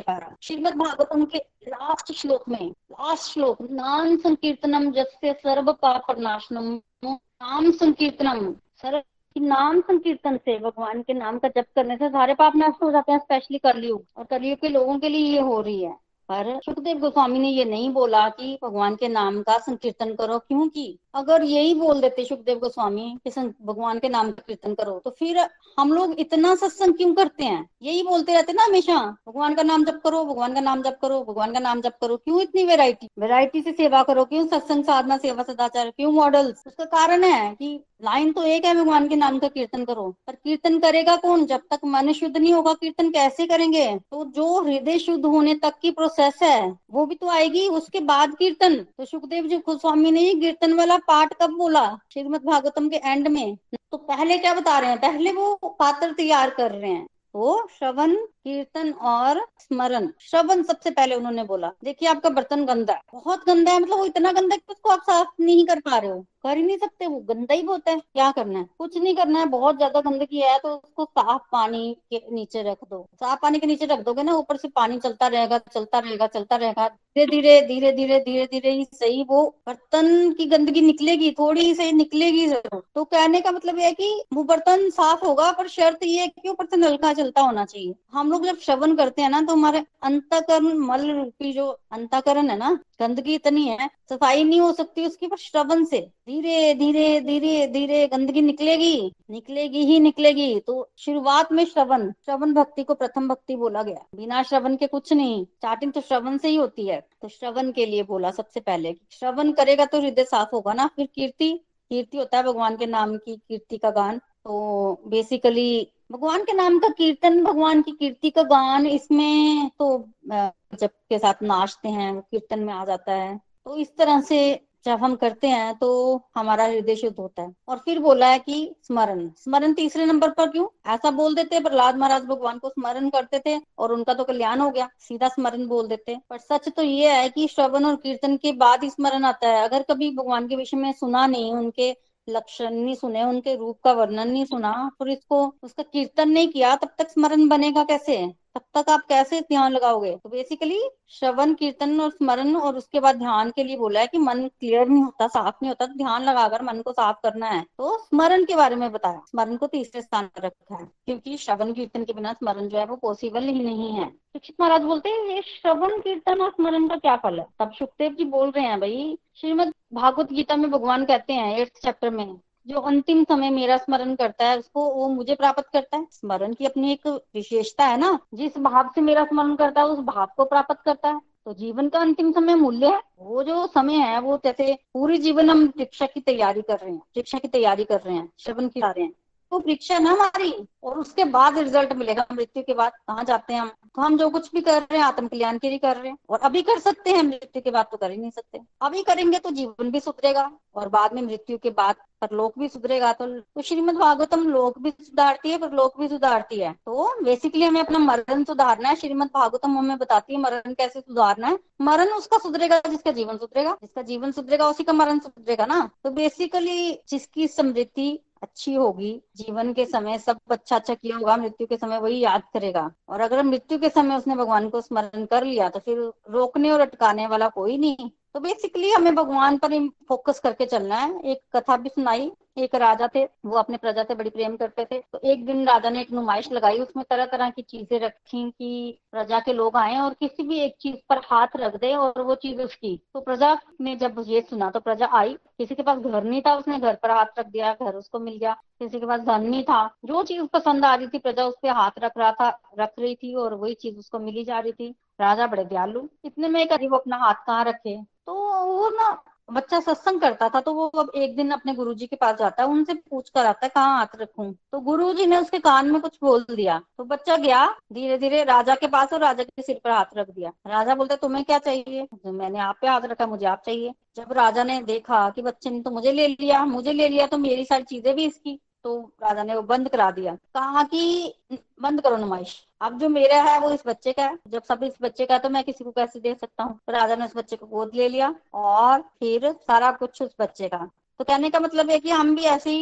S1: पारा। श्रीमद भागवतम के लास्ट श्लोक में लास्ट श्लोक, नाम संकीर्तनम जस्य सर्व पाप नाशनम नाम संकीर्तनम, सर्व नाम संकीर्तन से, भगवान के नाम का जप करने से सारे पाप नष्ट हो जाते हैं स्पेशली कलयुग। और कलयुग के लोगों के लिए ये हो रही है। पर सुखदेव गोस्वामी ने ये नहीं बोला कि भगवान के नाम का संकीर्तन करो, क्योंकि अगर यही बोल देते सुखदेव गोस्वामी कि भगवान के नाम का कीर्तन करो तो फिर हम लोग इतना सत्संग क्यों करते हैं? यही बोलते रहते ना हमेशा, भगवान का नाम जप करो, भगवान का नाम जप करो, भगवान का नाम जप करो, क्यों इतनी वेराइटी वेराइटी से सेवा करो, क्यों सत्संग साधना, सेवा सदाचार, क्यों मॉडल्स उसका कारण है कि लाइन तो एक है भगवान के नाम का कीर्तन करो, पर कीर्तन करेगा कौन? जब तक मन शुद्ध नहीं होगा, कीर्तन कैसे करेंगे? तो जो हृदय शुद्ध होने तक की प्रोसेस है, वो भी तो आएगी, उसके बाद कीर्तन। तो सुखदेव जी गोस्वामी ने कीर्तन वाला पाठ कब बोला? श्रीमद भागवतम के एंड में। तो पहले क्या बता रहे हैं? पहले वो पात्र तैयार कर रहे हैं। वो श्रवण कीर्तन और स्मरण, श्रवण सबसे पहले उन्होंने बोला। देखिए, आपका बर्तन गंदा है, बहुत गंदा है मतलब वो इतना गंदा है कि उसको आप साफ़ नहीं कर पा रहे हो। कर ही नहीं सकते, वो गंदा ही बहुत है, क्या करना है? कुछ नहीं करना है, बहुत ज़्यादा गंदगी है तो उसको साफ़ पानी के नीचे रख दो। साफ़ पानी के नीचे रख दोगे ना, ऊपर से पानी चलता रहेगा चलता रहेगा चलता रहेगा। धीरे धीरे धीरे धीरे धीरे धीरे ही सही वो बर्तन की गंदगी निकलेगी, थोड़ी सही निकलेगी ज़रूर। तो कहने का मतलब है कि वो बर्तन साफ़ होगा, पर शर्त ये है कि ऊपर से नलका चलता होना चाहिए। हम लोग जब श्रवण करते हैं ना तो हमारे अंतकरण, मल रूपी जो अंतकरण है ना गंदगी इतनी है, सफ़ाई नहीं हो सकती उसकी पर श्रवण से। धीरे धीरे धीरे धीरे गंदगी निकलेगी निकलेगी ही निकलेगी। तो शुरुआत में श्रवण श्रवण भक्ति को प्रथम भक्ति बोला गया। बिना श्रवण के कुछ नहीं स्टार्टिंग तो श्रवण से ही होती है। तो श्रवण के लिए बोला सबसे पहले श्रवण करेगा तो हृदय साफ़ होगा ना, फिर कीर्ति कीर्ति होता है भगवान के नाम की, कीर्ति का गान। तो बेसिकली भगवान के नाम का कीर्तन, भगवान की कीर्ति का गान, इसमें तो जब के साथ नाचते हैं, वो कीर्तन में आ जाता है। तो इस तरह से जब हम करते हैं तो हमारा हृदय शुद्ध होता है। और फिर बोला है कि स्मरण। स्मरण तीसरे नंबर पर क्यों? ऐसा बोल देते, प्रहलाद महाराज भगवान को स्मरण करते थे और उनका तो कल्याण हो गया। सीधा स्मरण बोल देते। पर सच तो ये है कि श्रवण और कीर्तन के बाद ही स्मरण आता है। अगर कभी भगवान के विषय में सुना नहीं, उनके लक्षण नहीं सुने, उनके रूप का वर्णन नहीं सुना, फिर इसको, उसका कीर्तन नहीं किया, तब तक स्मरण बनेगा कैसे? तब तक आप कैसे ध्यान लगाओगे? तो बेसिकली श्रवण, कीर्तन और स्मरण और उसके बाद ध्यान के लिए बोला है कि मन क्लियर नहीं होता, साफ़ नहीं होता तो ध्यान लगाकर मन को साफ़ करना है। तो स्मरण के बारे में बताया। स्मरण को तीसरे स्थान पर रखा है, क्योंकि श्रवण, कीर्तन के बिना स्मरण जो है वो पॉसिबल ही नहीं है। शिक्षित महाराज बोलते हैं, ये श्रवण, कीर्तन और स्मरण का क्या फल है? तब सुखदेव जी बोल रहे हैं, भाई, श्रीमद भागवत गीता में भगवान कहते हैं, एट्थ चैप्टर में जो अंतिम समय मेरा स्मरण करता है, उसको वो मुझे प्राप्त करता है। स्मरण की अपनी एक विशेषता है ना, जिस भाव से मेरा स्मरण करता है, उस भाव को प्राप्त करता है। तो जीवन का अंतिम समय मूल्य है। वो जो समय है, वो जैसे पूरी जीवन हम शिक्षा की तैयारी कर रहे हैं शिक्षा की तैयारी कर रहे हैं, श्रवण की रहे हैं। तो परीक्षा ना हमारी और उसके बाद रिज़ल्ट मिलेगा। मृत्यु के बाद कहाँ जाते हैं हम? तो हम जो कुछ भी कर रहे हैं आत्म कल्याण के लिए कर रहे हैं। और अभी कर सकते हैं मृत्यु के बाद तो कर ही नहीं सकते। अभी करेंगे तो जीवन भी सुधरेगा और बाद में मृत्यु के बाद पर लोक भी सुधरेगा। तो, तो श्रीमद भागवतम लोक भी सुधारती है पर लोक भी सुधारती है। तो बेसिकली हमें अपना मरण सुधारना है। श्रीमद भागवतम हमें बताती है मरण कैसे सुधारना है। मरण उसका सुधरेगा जिसका जीवन सुधरेगा। जिसका जीवन सुधरेगा उसी का मरण सुधरेगा ना। तो बेसिकली जिसकी समृद्धि अच्छी होगी, जीवन के समय सब अच्छा अच्छा किया होगा, मृत्यु के समय वही याद करेगा। और अगर मृत्यु के समय उसने भगवान को स्मरण कर लिया तो फिर रोकने और अटकाने वाला कोई नहीं। तो बेसिकली हमें भगवान पर फोकस करके चलना है। एक कथा भी सुनाई एक राजा थे, वो अपने प्रजा से बड़ी प्रेम करते थे। तो एक दिन राजा ने एक नुमाइश लगाई उसमें तरह तरह की चीज़ें रखी कि प्रजा के लोग आए और किसी भी एक चीज़ पर हाथ रख दे और वो चीज़ उसकी। तो प्रजा ने जब ये सुना तो प्रजा आई। किसी के पास घर नहीं था, उसने घर पर हाथ रख दिया, घर उसको मिल गया। किसी के पास धन नहीं था। जो चीज़ पसंद आ रही थी, प्रजा उस पर हाथ रख रहा था, रख रही थी और वही चीज़ उसको मिली जा रही थी। राजा बड़े दयालु। इतने में करीब वो अपना हाथ कहाँ रखे? तो वो ना बच्चा सत्संग करता था तो वो अब एक दिन अपने गुरुजी के पास जाता है, उनसे पूछ कर आता है, कहाँ हाथ रखूँ? तो गुरुजी ने उसके कान में कुछ बोल दिया। तो बच्चा गया धीरे धीरे राजा के पास और राजा के सिर पर हाथ रख दिया। राजा बोलते, तुम्हें क्या चाहिए? तो मैंने आप पे हाथ रखा, मुझे आप चाहिए। जब राजा ने देखा कि बच्चे ने तो मुझे ले लिया, मुझे ले लिया तो मेरी सारी चीज़ें भी इसकी। तो राजा ने वो बंद करा दिया। कहा कि बंद करो नुमाइश। अब जो मेरा है वो इस बच्चे का है। जब सब इस बच्चे का है तो मैं किसी को कैसे दे सकता हूँ? तो राजा ने उस बच्चे को गोद ले लिया और फिर सारा कुछ उस बच्चे का। तो कहने का मतलब है कि हम भी ऐसे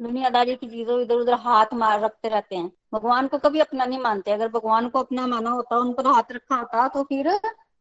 S1: दुनियादारी की चीज़ों इधर उधर हाथ मार रखते रहते हैं। भगवान को कभी अपना नहीं मानते। अगर भगवान को अपना माना होता, उन पर हाथ रखा होता तो फिर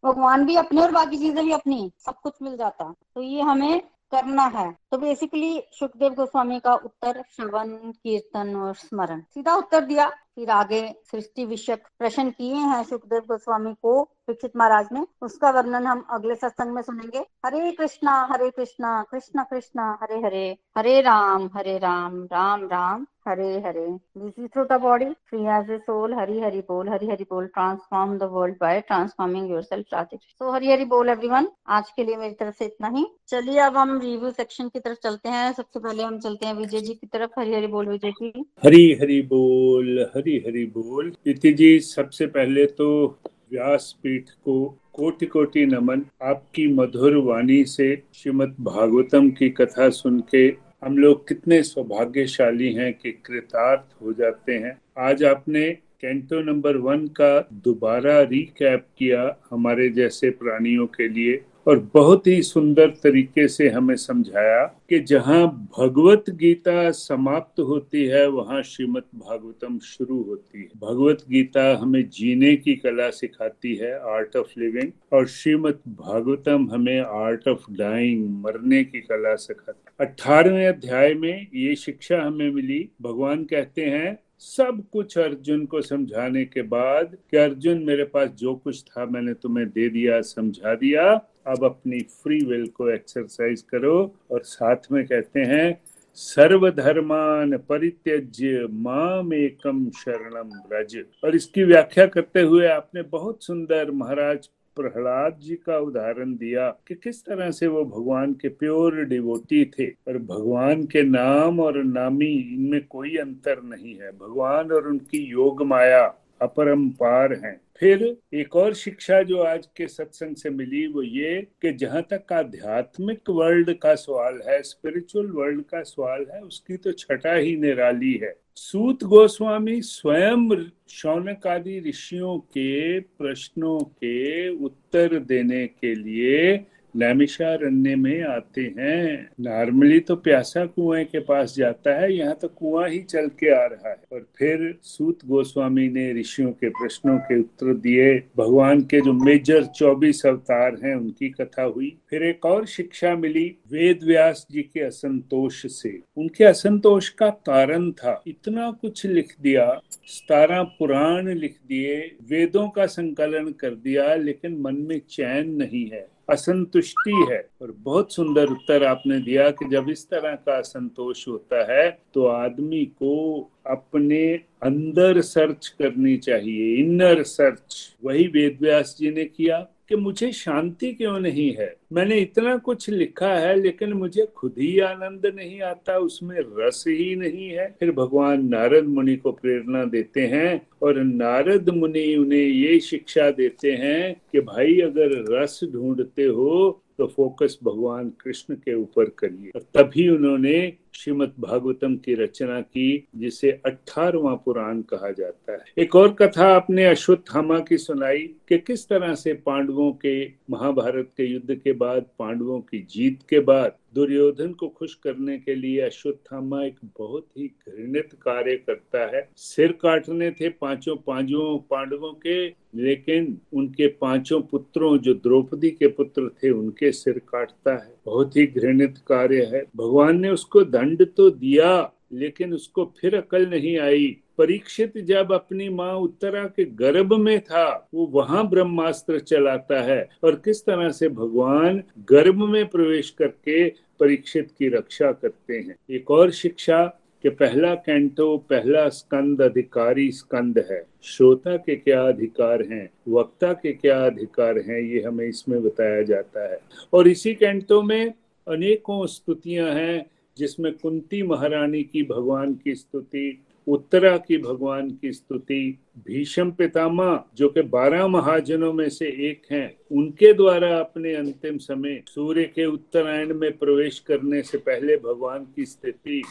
S1: भगवान भी अपने और बाकी चीज़ें भी अपनी, सब कुछ मिल जाता। तो ये हमें करना है। तो बेसिकली सुखदेव गोस्वामी का उत्तर, श्रवण, कीर्तन और स्मरण। सीधा उत्तर दिया। फिर आगे सृष्टि विषयक प्रश्न किए हैं सुखदेव गोस्वामी को दीक्षित महाराज ने उसका वर्णन हम अगले सत्संग में सुनेंगे। Hare Krishna Hare Krishna, Krishna, Krishna, Hare Hare Hare Ram Hare Ram Ram Ram, Hare Hare. Busy through the body free as a soul Hari Hari बोल, हरि हरि बोल transform the world by transforming yourself so Hari Hari बोल everyone आज के लिए मेरी तरफ़ से इतना ही। चलिए, अब हम रिव्यू सेक्शन की तरफ़ चलते हैं। सबसे पहले हम चलते हैं विजय जी की तरफ़। हरि हरि बोल, विजय जी।
S2: हरी हरि बोल हरि बोल। इति जी, सबसे पहले तो व्यासपीठ को कोटि कोटि नमन। आपकी मधुर वाणी से श्रीमद भागवतम की कथा सुन के हम लोग कितने सौभाग्यशाली हैं कि कृतार्थ हो जाते हैं। आज आपने कैंटो नंबर वन का दोबारा रिकैप किया हमारे जैसे प्राणियों के लिए। और बहुत ही सुंदर तरीके से हमें समझाया कि जहाँ भगवत गीता समाप्त होती है, वहाँ श्रीमद भागवतम शुरू होती है। भगवत गीता हमें जीने की कला सिखाती है आर्ट ऑफ़ लिविंग और श्रीमद भागवतम हमें आर्ट ऑफ़ डाइंग मरने की कला सिखाती अठारहवें अध्याय में ये शिक्षा हमें मिली। भगवान कहते हैं, सब कुछ अर्जुन को समझाने के बाद कि अर्जुन मेरे पास जो कुछ था मैंने तुम्हें दे दिया, समझा दिया अब अपनी फ्री विल को एक्सरसाइज करो और साथ में कहते हैं, सर्वधर्मान परित्यज्य माम एकम शरणम ब्रज और इसकी व्याख्या करते हुए आपने बहुत सुंदर महाराज प्रहलाद जी का उदाहरण दिया कि किस तरह से वो भगवान के प्योर डिवोटी थे। और भगवान के नाम और नामी इनमें कोई अंतर नहीं है। भगवान और उनकी योग माया अपरंपार हैं। फिर एक और शिक्षा जो आज के सत्संग से मिली, वो ये कि जहाँ तक आध्यात्मिक वर्ल्ड का सवाल है स्पिरिचुअल वर्ल्ड का सवाल है, उसकी तो छटा ही निराली है। सूत गोस्वामी स्वयं शौनक आदि ऋषियों के प्रश्नों के उत्तर देने के लिए नैमिषारण्य में आते हैं। नॉर्मली तो प्यासा कुएँ के पास जाता है, यहाँ तो कुआँ ही चल के आ रहा है। और फिर सूत गोस्वामी ने ऋषियों के प्रश्नों के उत्तर दिए। भगवान के जो मेजर चौबीस अवतार हैं, उनकी कथा हुई। फिर एक और शिक्षा मिली वेद व्यास जी के असंतोष से। उनके असंतोष का कारण था। इतना कुछ लिख दिया, सतारा पुराण लिख दिए, वेदों का संकलन कर दिया, लेकिन मन में चैन नहीं है। असंतुष्टि है। और बहुत सुंदर उत्तर आपने दिया कि जब इस तरह का असंतोष होता है तो आदमी को अपने अंदर सर्च करनी चाहिए, इनर सर्च। वही वेद व्यास जी ने किया। कि मुझे शांति क्यों नहीं है? मैंने इतना कुछ लिखा है, लेकिन मुझे खुद ही आनंद नहीं आता, उसमें रस ही नहीं है। फिर भगवान नारद मुनि को प्रेरणा देते हैं, और नारद मुनि उन्हें ये शिक्षा देते हैं कि भाई, अगर रस ढूंढते हो तो फोकस भगवान कृष्ण के ऊपर करिए। तभी उन्होंने श्रीमद भागवतम की रचना की, जिसे अठारवा पुराण कहा जाता है। एक और कथा आपने अश्वत्थामा की सुनाई, कि किस तरह से पांडवों के, महाभारत के युद्ध के बाद, पांडवों की जीत के बाद, दुर्योधन को खुश करने के लिए अश्वत्थामा एक बहुत ही घृणित कार्य करता है। सिर काटने थे पाँचों पाँचों पांडवों के, लेकिन उनके पाँचों पुत्रों, जो द्रौपदी के पुत्र थे, उनके सिर काटता है। बहुत ही घृणित कार्य है। भगवान ने उसको दंड तो दिया, लेकिन उसको फिर अकल नहीं आई। परीक्षित जब अपनी माँ उत्तरा के गर्भ में था, वो वहाँ ब्रह्मास्त्र चलाता है। और किस तरह से भगवान गर्भ में प्रवेश करके परीक्षित की रक्षा करते हैं। एक और शिक्षा कि पहला कैंटो, पहला स्कंद अधिकारी स्कंद है। श्रोता के क्या अधिकार हैं, वक्ता के क्या अधिकार हैं, ये हमें इसमें बताया जाता है। और इसी कैंटो में अनेकों स्तुतियाँ हैं जिसमें कुंती महारानी की भगवान की स्तुति, उत्तरा की भगवान की स्तुति, भीषम पितामा जो कि बारह महाजनों में से एक हैं, उनके द्वारा अपने अंतिम समय सूर्य के उत्तरायण में प्रवेश करने से पहले भगवान की स्थिति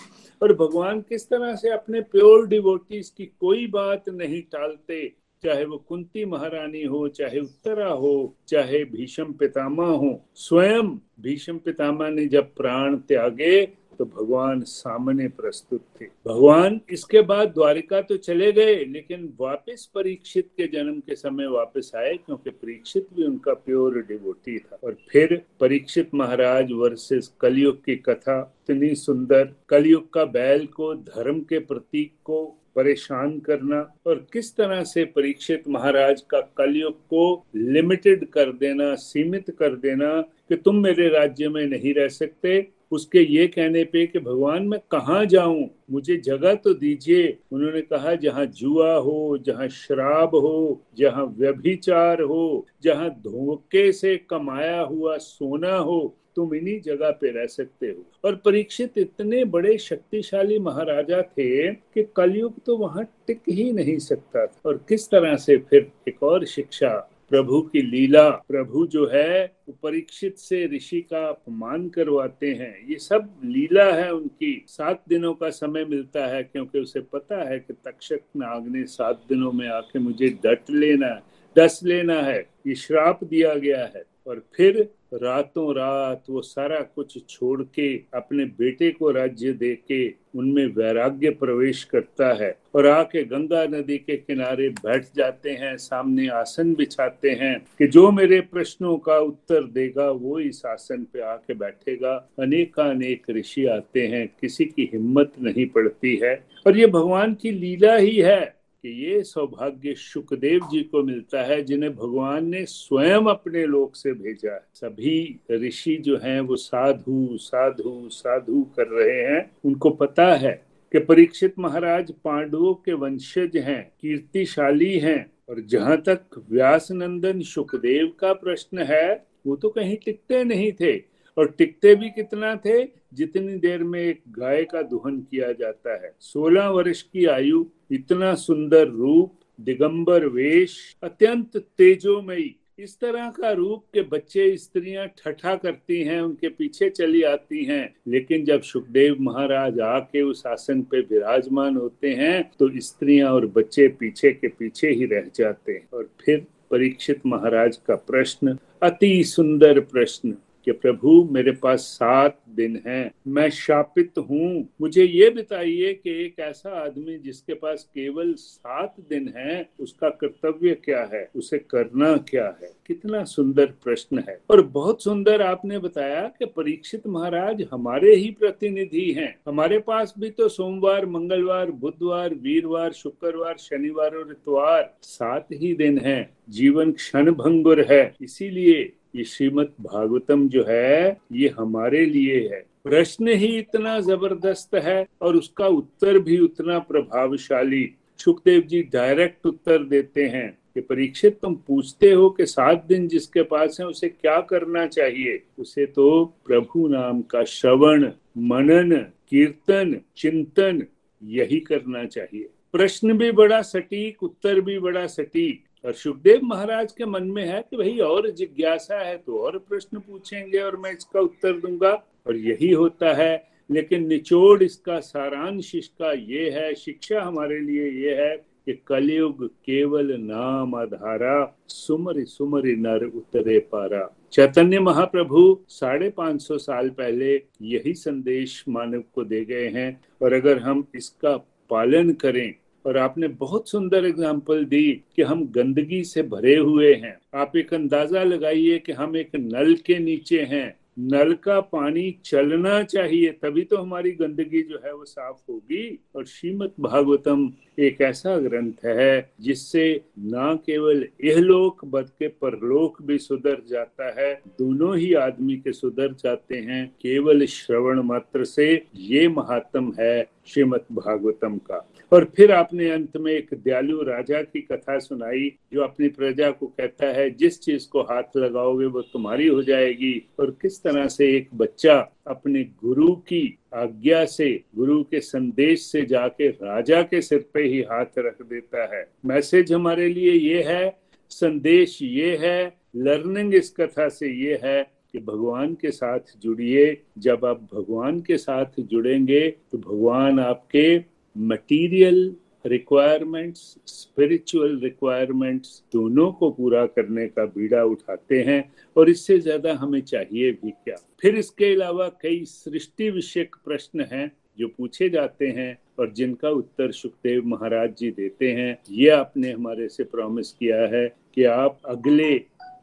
S2: और भगवान किस तरह से अपने प्योर डिवोटीज की कोई बात नहीं टालते, चाहे वो कुंती महारानी हो, चाहे उत्तरा हो, चाहे भीषम पितामा हो, स्वयं भीषम पितामा ने जब प्राण त्यागे तो भगवान सामने प्रस्तुत थे। भगवान इसके बाद द्वारिका तो चले गए, लेकिन वापस परीक्षित के जन्म के समय वापस आए, क्योंकि परीक्षित भी उनका प्योर डिवोटी था। और फिर परीक्षित महाराज वर्सेस कलयुग की कथा, इतनी सुंदर कलयुग का बैल को, धर्म के प्रतीक को परेशान करना और किस तरह से परीक्षित महाराज का कलयुग को लिमिटेड कर देना, सीमित कर देना कि तुम मेरे राज्य में नहीं रह सकते उसके ये कहने पे कि भगवान, मैं कहाँ जाऊँ? मुझे जगह तो दीजिए। उन्होंने कहा, जहाँ जुआ हो, जहाँ शराब हो, जहाँ व्यभिचार हो, जहाँ धोखे से कमाया हुआ सोना हो, तुम इन्हीं जगह पे रह सकते हो। और परीक्षित इतने बड़े शक्तिशाली महाराजा थे कि कलयुग तो वहाँ टिक ही नहीं सकता था। और किस तरह से फिर एक और शिक्षा प्रभु की लीला, प्रभु जो है परीक्षित से ऋषि का अपमान करवाते हैं। ये सब लीला है उनकी। सात दिनों का समय मिलता है क्योंकि उसे पता है कि तक्षक नाग ने सात दिनों में आके मुझे डट लेना है डस लेना है। ये श्राप दिया गया है। और फिर रातों रात वो सारा कुछ छोड़ के अपने बेटे को राज्य दे के उनमें वैराग्य प्रवेश करता है और आके गंगा नदी के किनारे बैठ जाते हैं, सामने आसन बिछाते हैं कि जो मेरे प्रश्नों का उत्तर देगा, वो इस आसन पे आके बैठेगा। अनेकानेक ऋषि आते हैं, किसी की हिम्मत नहीं पड़ती है। और ये भगवान की लीला ही है। कि ये सौभाग्य सुखदेव जी को मिलता है, जिन्हें भगवान ने स्वयं अपने लोक से भेजा है। सभी ऋषि जो हैं, वो साधु साधु साधु कर रहे हैं। उनको पता है कि परीक्षित महाराज पांडवों के वंशज हैं, कीर्तिशाली हैं, और जहाँ तक व्यास नंदन सुखदेव का प्रश्न है, वो तो कहीं टिकते नहीं थे। और टिकते भी कितना थे? जितनी देर में एक गाय का दुहन किया जाता है। सोलह वर्ष की आयु, इतना सुंदर रूप, दिगंबर वेश, अत्यंत तेजोमयी। इस तरह का रूप के बच्चे स्त्रियाँ ठठा करती हैं, उनके पीछे चली आती हैं। लेकिन जब सुखदेव महाराज आके उस आसन पे विराजमान होते हैं तो स्त्रियाँ और बच्चे पीछे के पीछे ही रह जाते हैं। और फिर परीक्षित महाराज का प्रश्न, अति सुंदर प्रश्न कि प्रभु मेरे पास सात दिन हैं। मैं शापित हूँ। मुझे ये बताइए कि एक ऐसा आदमी जिसके पास केवल सात दिन है, उसका कर्तव्य क्या है? उसे करना क्या है? कितना सुंदर प्रश्न है। और बहुत सुंदर आपने बताया कि परीक्षित महाराज हमारे ही प्रतिनिधि हैं। हमारे पास भी तो सोमवार, मंगलवार, बुधवार, वीरवार, शुक्रवार, शनिवार और इतवार सात ही दिन हैं। जीवन क्षण भंगुर है। इसीलिए ये श्रीमद भागवतम जो है, ये हमारे लिए है। प्रश्न ही इतना ज़बरदस्त है और उसका उत्तर भी उतना प्रभावशाली। सुखदेव जी डायरेक्ट उत्तर देते हैं कि परीक्षित तुम पूछते हो कि सात दिन जिसके पास है, उसे क्या करना चाहिए? उसे तो प्रभु नाम का श्रवण, मनन, कीर्तन, चिंतन यही करना चाहिए। प्रश्न भी बड़ा सटीक, उत्तर भी बड़ा सटीक। और सुखदेव महाराज के मन में है कि भाई और जिज्ञासा है तो और प्रश्न पूछेंगे और मैं इसका उत्तर दूँगा। और यही होता है, लेकिन निचोड़ इसका सारांश इसका ये है, शिक्षा हमारे लिए ये है कि कलयुग केवल नाम आधारा, सुमर सुमर नर उतरे पारा। चैतन्य महाप्रभु साढ़े पाँच सौ साल पहले यही संदेश मानव को दे गए हैं। और अगर हम इसका पालन करें और आपने बहुत सुंदर एग्ज़ाम्पल दी कि हम गंदगी से भरे हुए हैं। आप एक अंदाज़ा लगाइए कि हम एक नल के नीचे हैं। नल का पानी चलना चाहिए, तभी तो हमारी गंदगी जो है वो साफ़ होगी। और श्रीमद भागवतम एक ऐसा ग्रंथ है जिससे ना केवल इहलोक बल्कि परलोक भी सुधर जाता है। दोनों ही आदमी के सुधर जाते हैं, केवल श्रवण मात्र से। ये महात्म है श्रीमद भागवतम का। और फिर आपने अंत में एक दयालु राजा की कथा सुनाई, जो अपनी प्रजा को कहता है, जिस चीज़ को हाथ लगाओगे, वो तुम्हारी हो जाएगी। और किस तरह से एक बच्चा अपने गुरु की आज्ञा से, गुरु के संदेश से जाके राजा के सिर पे ही हाथ रख देता है। मैसेज हमारे लिए ये है, संदेश ये है, लर्निंग इस कथा से ये है कि भगवान के साथ जुड़िए। जब आप भगवान के साथ जुड़ेंगे तो भगवान आपके मटेरियल रिक्वायरमेंट्स स्पिरिचुअल रिक्वायरमेंट्स दोनों को पूरा करने का बीड़ा उठाते हैं और इससे ज़्यादा हमें चाहिए भी क्या? फिर इसके अलावा कई सृष्टि विषयक प्रश्न हैं जो पूछे जाते हैं और जिनका उत्तर सुखदेव महाराज जी देते हैं। ये आपने हमारे से प्रॉमिस किया है कि आप अगले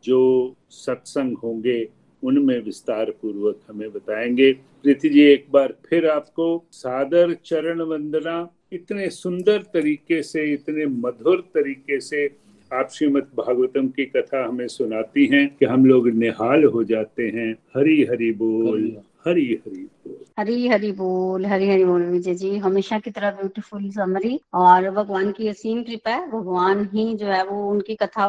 S2: जो सत्संग होंगे उनमें विस्तार पूर्वक हमें बताएँगे। प्रीति जी एक बार फिर आपको सादर चरण वंदना इतने सुंदर तरीके से इतने मधुर तरीके से आप श्रीमद भागवतम की कथा हमें सुनाती हैं कि हम लोग निहाल हो जाते हैं। हरी हरी बोल हरी हरी बोल।
S1: हरी हरी बोल हरी हरी बोल विजय जी। हमेशा की तरह ब्यूटीफुल समरी और भगवान की असीम कृपा है। भगवान ही जो है वो उनकी कथा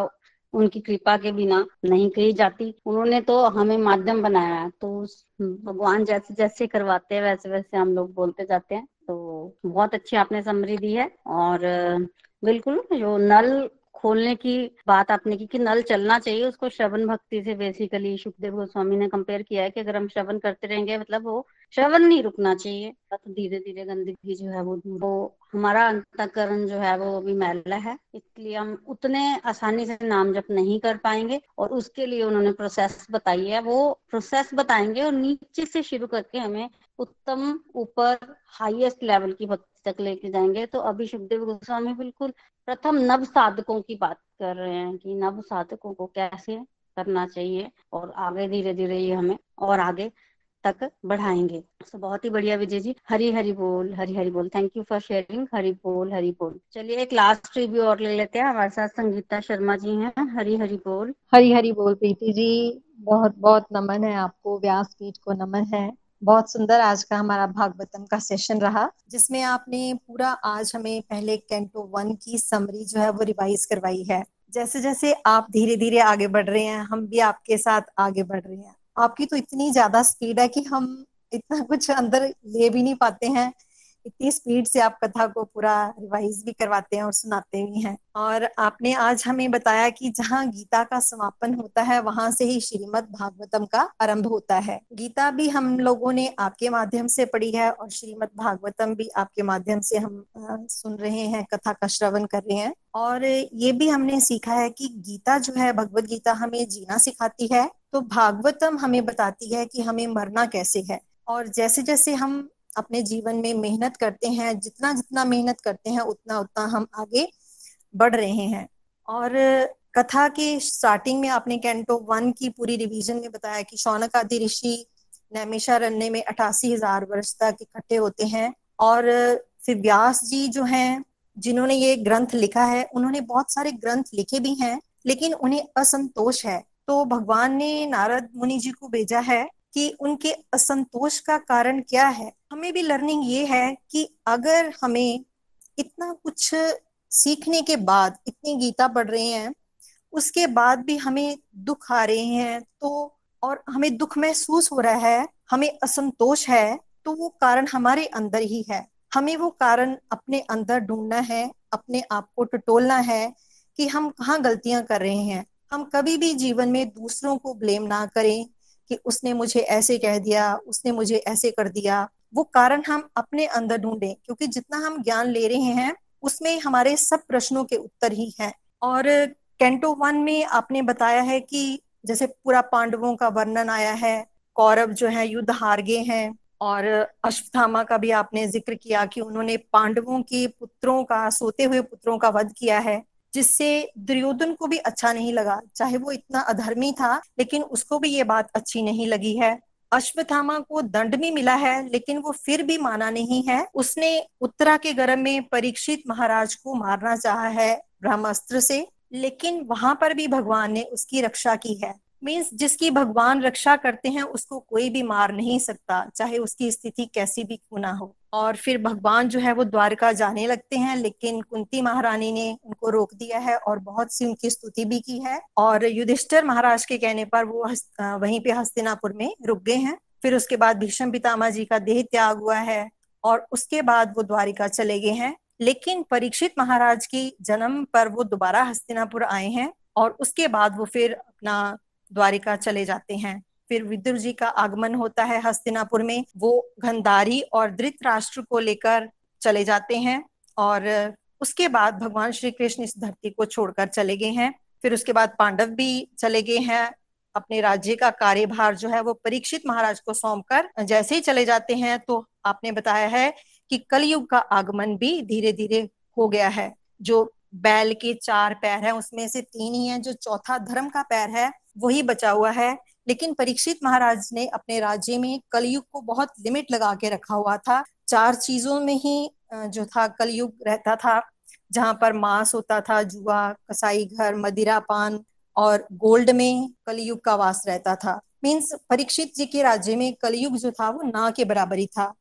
S1: उनकी कृपा के बिना नहीं कही जाती। उन्होंने तो हमें माध्यम बनाया है तो भगवान जैसे जैसे करवाते हैं, वैसे वैसे हम लोग बोलते जाते हैं। तो बहुत अच्छी आपने समरी दी है और बिल्कुल जो नल खोलने की बात आपने की कि नल चलना चाहिए उसको श्रवण भक्ति से बेसिकली सुखदेव गोस्वामी ने कंपेयर किया है कि अगर हम श्रवण करते रहेंगे मतलब वो श्रवण नहीं रुकना चाहिए। तो धीरे धीरे गंदगी जो है वो वो हमारा अंतकरण जो है वो अभी मैला है इसलिए हम उतने आसानी से नाम जप नहीं कर पाएँगे और उसके लिए उन्होंने प्रोसेस बताई है। वो प्रोसेस बताएँगे और नीचे से शुरू करके हमें उत्तम ऊपर हाईएस्ट लेवल की भक्ति तक लेके जाएँगे। तो अभी सुखदेव गोस्वामी बिल्कुल प्रथम नव साधकों की बात कर रहे हैं कि नव साधकों को कैसे करना चाहिए और आगे धीरे धीरे ये हमें और आगे तक बढ़ाएँगे। तो बहुत ही बढ़िया विजय जी हरी हरी बोल हरी हरी बोल। Thank you for sharing Hari बोल हरी बोल। चलिए एक लास्ट रिव्यू और ले लेते हैं। हमारे साथ संगीता शर्मा जी हैं। हरी हरी बोल।
S3: हरी हरी बोल प्रीति जी बहुत बहुत नमन है आपको। व्यास पीठ को नमन है। बहुत सुंदर आज का हमारा भागवतम का सेशन रहा, जिसमें आपने पूरा आज हमें पहले कैंटो वन की समरी जो है वो रिवाइज करवाई है। जैसे जैसे आप धीरे धीरे आगे बढ़ रहे हैं, हम भी आपके साथ आगे बढ़ रहे हैं। आपकी तो इतनी ज़्यादा स्पीड है कि हम इतना कुछ अंदर ले भी नहीं पाते हैं। इतनी स्पीड से आप कथा को पूरा रिवाइज भी करवाते हैं और सुनाते भी हैं। और आपने आज हमें बताया कि जहाँ गीता का समापन होता है, वहाँ से ही श्रीमद भागवतम का आरंभ होता है। गीता भी हम लोगों ने आपके माध्यम से पढ़ी है और श्रीमद भागवतम भी आपके माध्यम से हम सुन रहे हैं, कथा का श्रवण कर रहे हैं। और ये भी हमने सीखा है कि गीता जो है, भगवत गीता हमें जीना सिखाती है। तो भागवतम हमें बताती है कि हमें मरना कैसे है। और जैसे जैसे हम अपने जीवन में मेहनत करते हैं, जितना जितना मेहनत करते हैं, उतना उतना हम आगे बढ़ रहे हैं। और कथा के स्टार्टिंग में आपने कैंटो वन की पूरी रिवीजन में बताया कि शौनक आदि ऋषि नैमिषारण्य में अठासी हज़ार वर्ष तक इकट्ठे होते हैं। और फिर व्यास जी जो हैं, जिन्होंने ये ग्रंथ लिखा है, उन्होंने बहुत सारे ग्रंथ लिखे भी हैं, लेकिन उन्हें असंतोष है। तो भगवान ने नारद मुनि जी को भेजा है कि उनके असंतोष का कारण क्या है? हमें भी लर्निंग ये है कि अगर हमें इतना कुछ सीखने के बाद इतनी गीता पढ़ रहे हैं, उसके बाद भी हमें दुख आ रहे हैं तो और हमें दुख महसूस हो रहा है, हमें असंतोष है तो वो कारण हमारे अंदर ही है। हमें वो कारण अपने अंदर ढूंढना है, अपने आप को टटोलना है कि हम कहाँ गलतियाँ कर रहे हैं। हम कभी भी जीवन में दूसरों को ब्लेम ना करें कि उसने मुझे ऐसे कह दिया, उसने मुझे ऐसे कर दिया। वो कारण हम अपने अंदर ढूंढे, क्योंकि जितना हम ज्ञान ले रहे हैं, उसमें हमारे सब प्रश्नों के उत्तर ही हैं। और कैंटो वन में आपने बताया है कि जैसे पूरा पांडवों का वर्णन आया है, कौरव जो है, युद्ध हार गए हैं, और अश्वथामा का भी आपने ज़िक्र किया कि उन्होंने पांडवों के पुत्रों का, सोते हुए पुत्रों का वध किया है। जिससे दुर्योधन को भी अच्छा नहीं लगा। चाहे वो इतना अधर्मी था, लेकिन उसको भी ये बात अच्छी नहीं लगी है। अश्वथामा को दंड भी मिला है, लेकिन वो फिर भी माना नहीं है। उसने उत्तरा के गर्भ में परीक्षित महाराज को मारना चाहा है ब्रह्मास्त्र से, लेकिन वहाँ पर भी भगवान ने उसकी रक्षा की है। मीन्स जिसकी भगवान रक्षा करते हैं, उसको कोई भी मार नहीं सकता, चाहे उसकी स्थिति कैसी भी क्यों ना हो। और फिर भगवान जो है, वो द्वारका जाने लगते हैं, लेकिन कुंती महारानी ने उनको रोक दिया है और बहुत सी उनकी स्तुति भी की है। और युधिष्ठर महाराज के कहने पर वो वहीं पे हस्तिनापुर में रुक गए हैं। फिर उसके बाद भीष्म पितामा जी का देह त्याग हुआ है और उसके बाद वो द्वारिका चले गए हैं। लेकिन परीक्षित महाराज की जन्म पर वो दोबारा हस्तिनापुर आए हैं और उसके बाद वो फिर अपना द्वारिका चले जाते हैं। फिर विदुर जी का आगमन होता है हस्तिनापुर में। वो गंधारी और धृतराष्ट्र को लेकर चले जाते हैं और उसके बाद भगवान श्री कृष्ण इस धरती को छोड़कर चले गए हैं। फिर उसके बाद पांडव भी चले गए हैं। अपने राज्य का कार्यभार जो है वो परीक्षित महाराज को सौंप कर जैसे ही चले जाते हैं तो आपने बताया है कि कलयुग का आगमन भी धीरे धीरे हो गया है, जो बैल के चार पैर है, उसमें से तीन ही है, जो चौथा धर्म का पैर है, वही बचा हुआ है। लेकिन परीक्षित महाराज ने अपने राज्य में कलयुग को बहुत लिमिट लगा के रखा हुआ था। चार चीज़ों में ही जो था, कलयुग रहता था, जहाँ पर मांस होता था, जुआ, कसाई घर, मदिरा पान और गोल्ड में कलयुग का वास रहता था। मीन्स परीक्षित जी के राज्य में कलयुग जो था, वो ना के बराबरी था।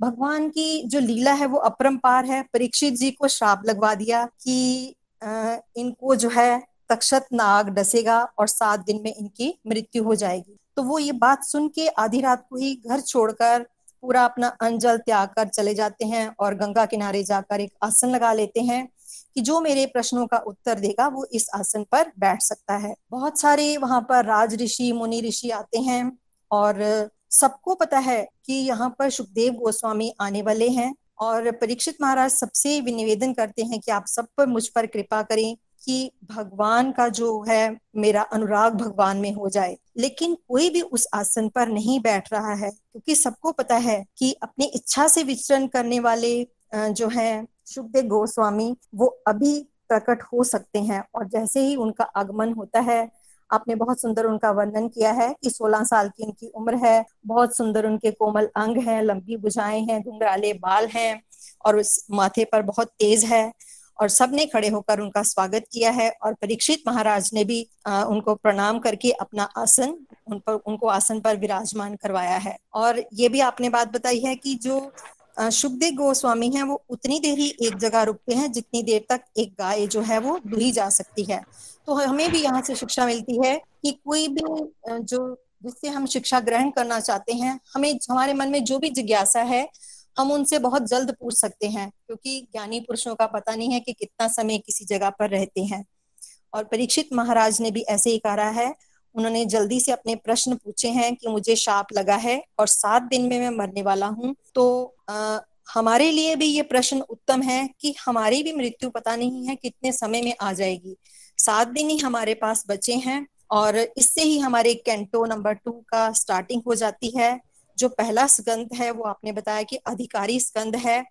S3: भगवान की जो लीला है वो अपरंपार है। परीक्षित जी को श्राप लगवा दिया कि इनको जो है तक्षत नाग डसेगा और सात दिन में इनकी मृत्यु हो जाएगी। तो वो ये बात सुन के आधी रात को ही घर छोड़कर पूरा अपना अंजल त्याग कर चले जाते हैं और गंगा किनारे जाकर एक आसन लगा लेते हैं कि जो मेरे प्रश्नों का उत्तर देगा वो इस आसन पर बैठ सकता है। बहुत सारे वहाँ पर राज ऋषि, मुनि ऋषि आते हैं और सबको पता है कि यहाँ पर सुखदेव गोस्वामी आने वाले हैं और परीक्षित महाराज सबसे निवेदन करते हैं कि आप सब पर मुझ पर कृपा करें कि भगवान का जो है मेरा अनुराग भगवान में हो जाए। लेकिन कोई भी उस आसन पर नहीं बैठ रहा है, क्योंकि सबको पता है कि अपनी इच्छा से विचरण करने वाले जो है सुखदेव गोस्वामी, वो अभी प्रकट हो सकते हैं और जैसे ही उनका आगमन होता है आपने बहुत सुंदर उनका वर्णन किया है कि 16 साल की उनकी उम्र है बहुत सुंदर उनके कोमल अंग हैं लंबी बुझाएँ हैं घुंघराले बाल हैं और उस माथे पर बहुत तेज है और सबने खड़े होकर उनका स्वागत किया है और परीक्षित महाराज ने भी आ, उनको प्रणाम करके अपना आसन उन पर उनको आसन पर विराजमान करवाया है। और ये भी आपने बात बताई है कि जो सुखदेव गोस्वामी है, वो उतनी देर ही एक जगह रुकते हैं, जितनी देर तक एक गाय जो है वो दुही जा सकती है। तो हमें भी यहाँ से शिक्षा मिलती है कि कोई भी जो, जिससे हम शिक्षा ग्रहण करना चाहते हैं, हमें, हमारे मन में जो भी जिज्ञासा है, हम उनसे बहुत जल्द पूछ सकते हैं, क्योंकि ज्ञानी पुरुषों का पता नहीं है कि कितना समय किसी जगह पर रहते हैं। और परीक्षित महाराज ने भी ऐसे ही कहा है उन्होंने जल्दी से अपने प्रश्न पूछे हैं कि मुझे शाप लगा है और सात दिन में मैं मरने वाला हूँ। तो आ, हमारे लिए भी ये प्रश्न उत्तम है कि हमारी भी मृत्यु पता नहीं है कितने समय में आ जाएगी। सात दिन ही हमारे पास बचे हैं और इससे ही हमारे कैंटो नंबर टू का स्टार्टिंग हो जाती है। जो पहला स्कंद है वो आपने बताया कि अधिकारी स्कंद है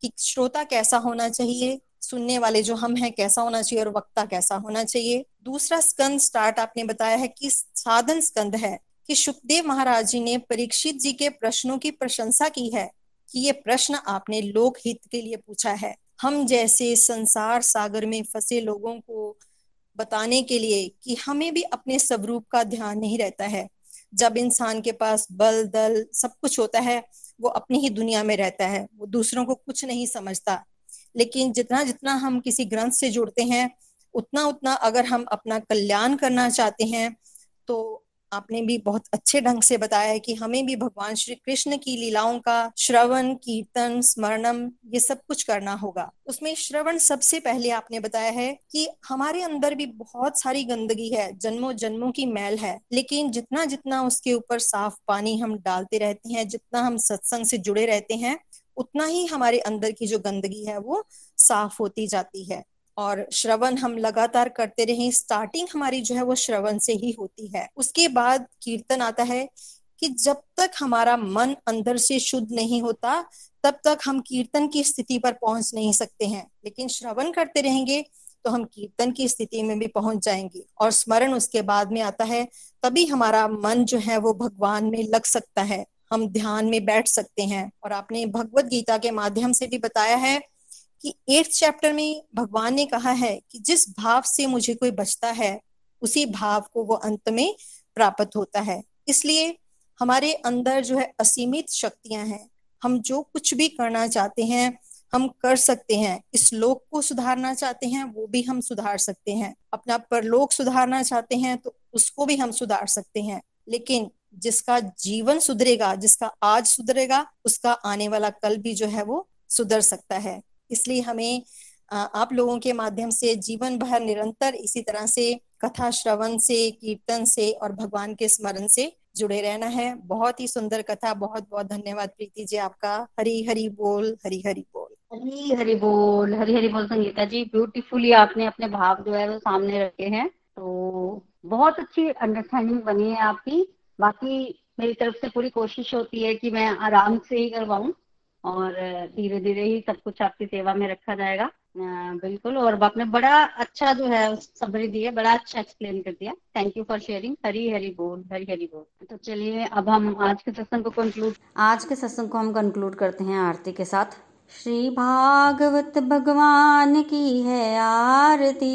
S3: कि श्रोता कैसा होना चाहिए सुनने वाले जो हम हैं, कैसा होना चाहिए और वक्ता कैसा होना चाहिए। दूसरा स्कंद स्टार्ट आपने बताया है कि साधन स्कंद है कि सुखदेव महाराज जी ने परीक्षित जी के प्रश्नों की प्रशंसा की है कि ये प्रश्न आपने लोक हित के लिए पूछा है। हम जैसे संसार सागर में फंसे लोगों को बताने के लिए कि हमें भी अपने स्वरूप का ध्यान नहीं रहता है। जब इंसान के पास बल, दल सब कुछ होता है, वो अपनी ही दुनिया में रहता है, वो दूसरों को कुछ नहीं समझता। लेकिन जितना जितना हम किसी ग्रंथ से जुड़ते हैं, उतना उतना अगर हम अपना कल्याण करना चाहते हैं तो आपने भी बहुत अच्छे ढंग से बताया है कि हमें भी भगवान श्री कृष्ण की लीलाओं का श्रवण, कीर्तन, स्मरणम, ये सब कुछ करना होगा। उसमें श्रवण सबसे पहले आपने बताया है कि हमारे अंदर भी बहुत सारी गंदगी है जन्मों जन्मों की मैल है, लेकिन जितना जितना उसके ऊपर साफ़ पानी हम डालते रहते हैं, जितना हम सत्संग से जुड़े रहते हैं उतना ही हमारे अंदर की जो गंदगी है वो साफ़ होती जाती है। और श्रवण हम लगातार करते रहे स्टार्टिंग हमारी जो है वो श्रवण से ही होती है। उसके बाद कीर्तन आता है कि जब तक हमारा मन अंदर से शुद्ध नहीं होता, तब तक हम कीर्तन की स्थिति पर पहुँच नहीं सकते हैं। लेकिन श्रवण करते रहेंगे तो हम कीर्तन की स्थिति में भी पहुँच जाएँगे। और स्मरण उसके बाद में आता है, तभी हमारा मन जो है वो भगवान में लग सकता है। हम ध्यान में बैठ सकते हैं। और आपने भगवत गीता के माध्यम से भी बताया है कि एट्थ चैप्टर में भगवान ने कहा है कि जिस भाव से मुझे कोई बचता है, उसी भाव को वो अंत में प्राप्त होता है। इसलिए हमारे अंदर जो है असीमित शक्तियाँ हैं। हम जो कुछ भी करना चाहते हैं, हम कर सकते हैं। इस लोक को सुधारना चाहते हैं, वो भी हम सुधार सकते हैं। अपना परलोक सुधारना चाहते हैं तो उसको भी हम सुधार सकते हैं। लेकिन जिसका जीवन सुधरेगा, जिसका आज सुधरेगा, उसका आने वाला कल भी जो है वो सुधर सकता है। इसलिए हमें आप लोगों के माध्यम से जीवन भर निरंतर इसी तरह से कथा श्रवण से, कीर्तन से और भगवान के स्मरण से जुड़े रहना है। बहुत ही सुंदर कथा बहुत बहुत धन्यवाद प्रीति जी आपका। हरी हरी बोल हरी हरी बोल।
S1: हरी हरी बोल हरी हरी बोल संगीता जी। ब्यूटीफुली आपने अपने भाव जो है वो सामने रखे हैं। तो बहुत अच्छी अंडरस्टैंडिंग बनी है आपकी। बाकी मेरी तरफ़ से पूरी कोशिश होती है कि मैं आराम से ही करवाऊं और धीरे धीरे ही सब कुछ आपकी सेवा में रखा जाएगा।
S4: बिल्कुल, और आपने बड़ा अच्छा जो है समरी दी है, बड़ा अच्छा एक्सप्लेन कर दिया। Thank you for sharing Hari Hari बोल, हरी हरी बोल। तो चलिए, अब हम आज के सत्संग को कंक्लूड
S1: आज के सत्संग को हम कंक्लूड करते हैं आरती के साथ। श्री भागवत भगवान की है आरती।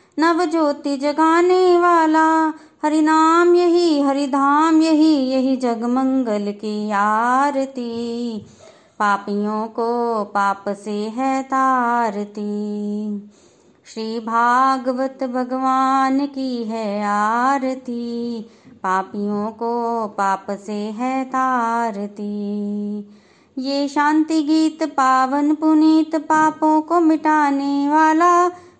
S1: नव ज्योति जगाने वाला। हरि नाम यही हरि धाम यही यही जग मंगल की आरती। पापियों को पाप से है तारती। श्री भागवत भगवान की है आरती। पापियों को पाप से है तारती। ये शांति गीत, पावन पुनीत पापों को मिटाने वाला।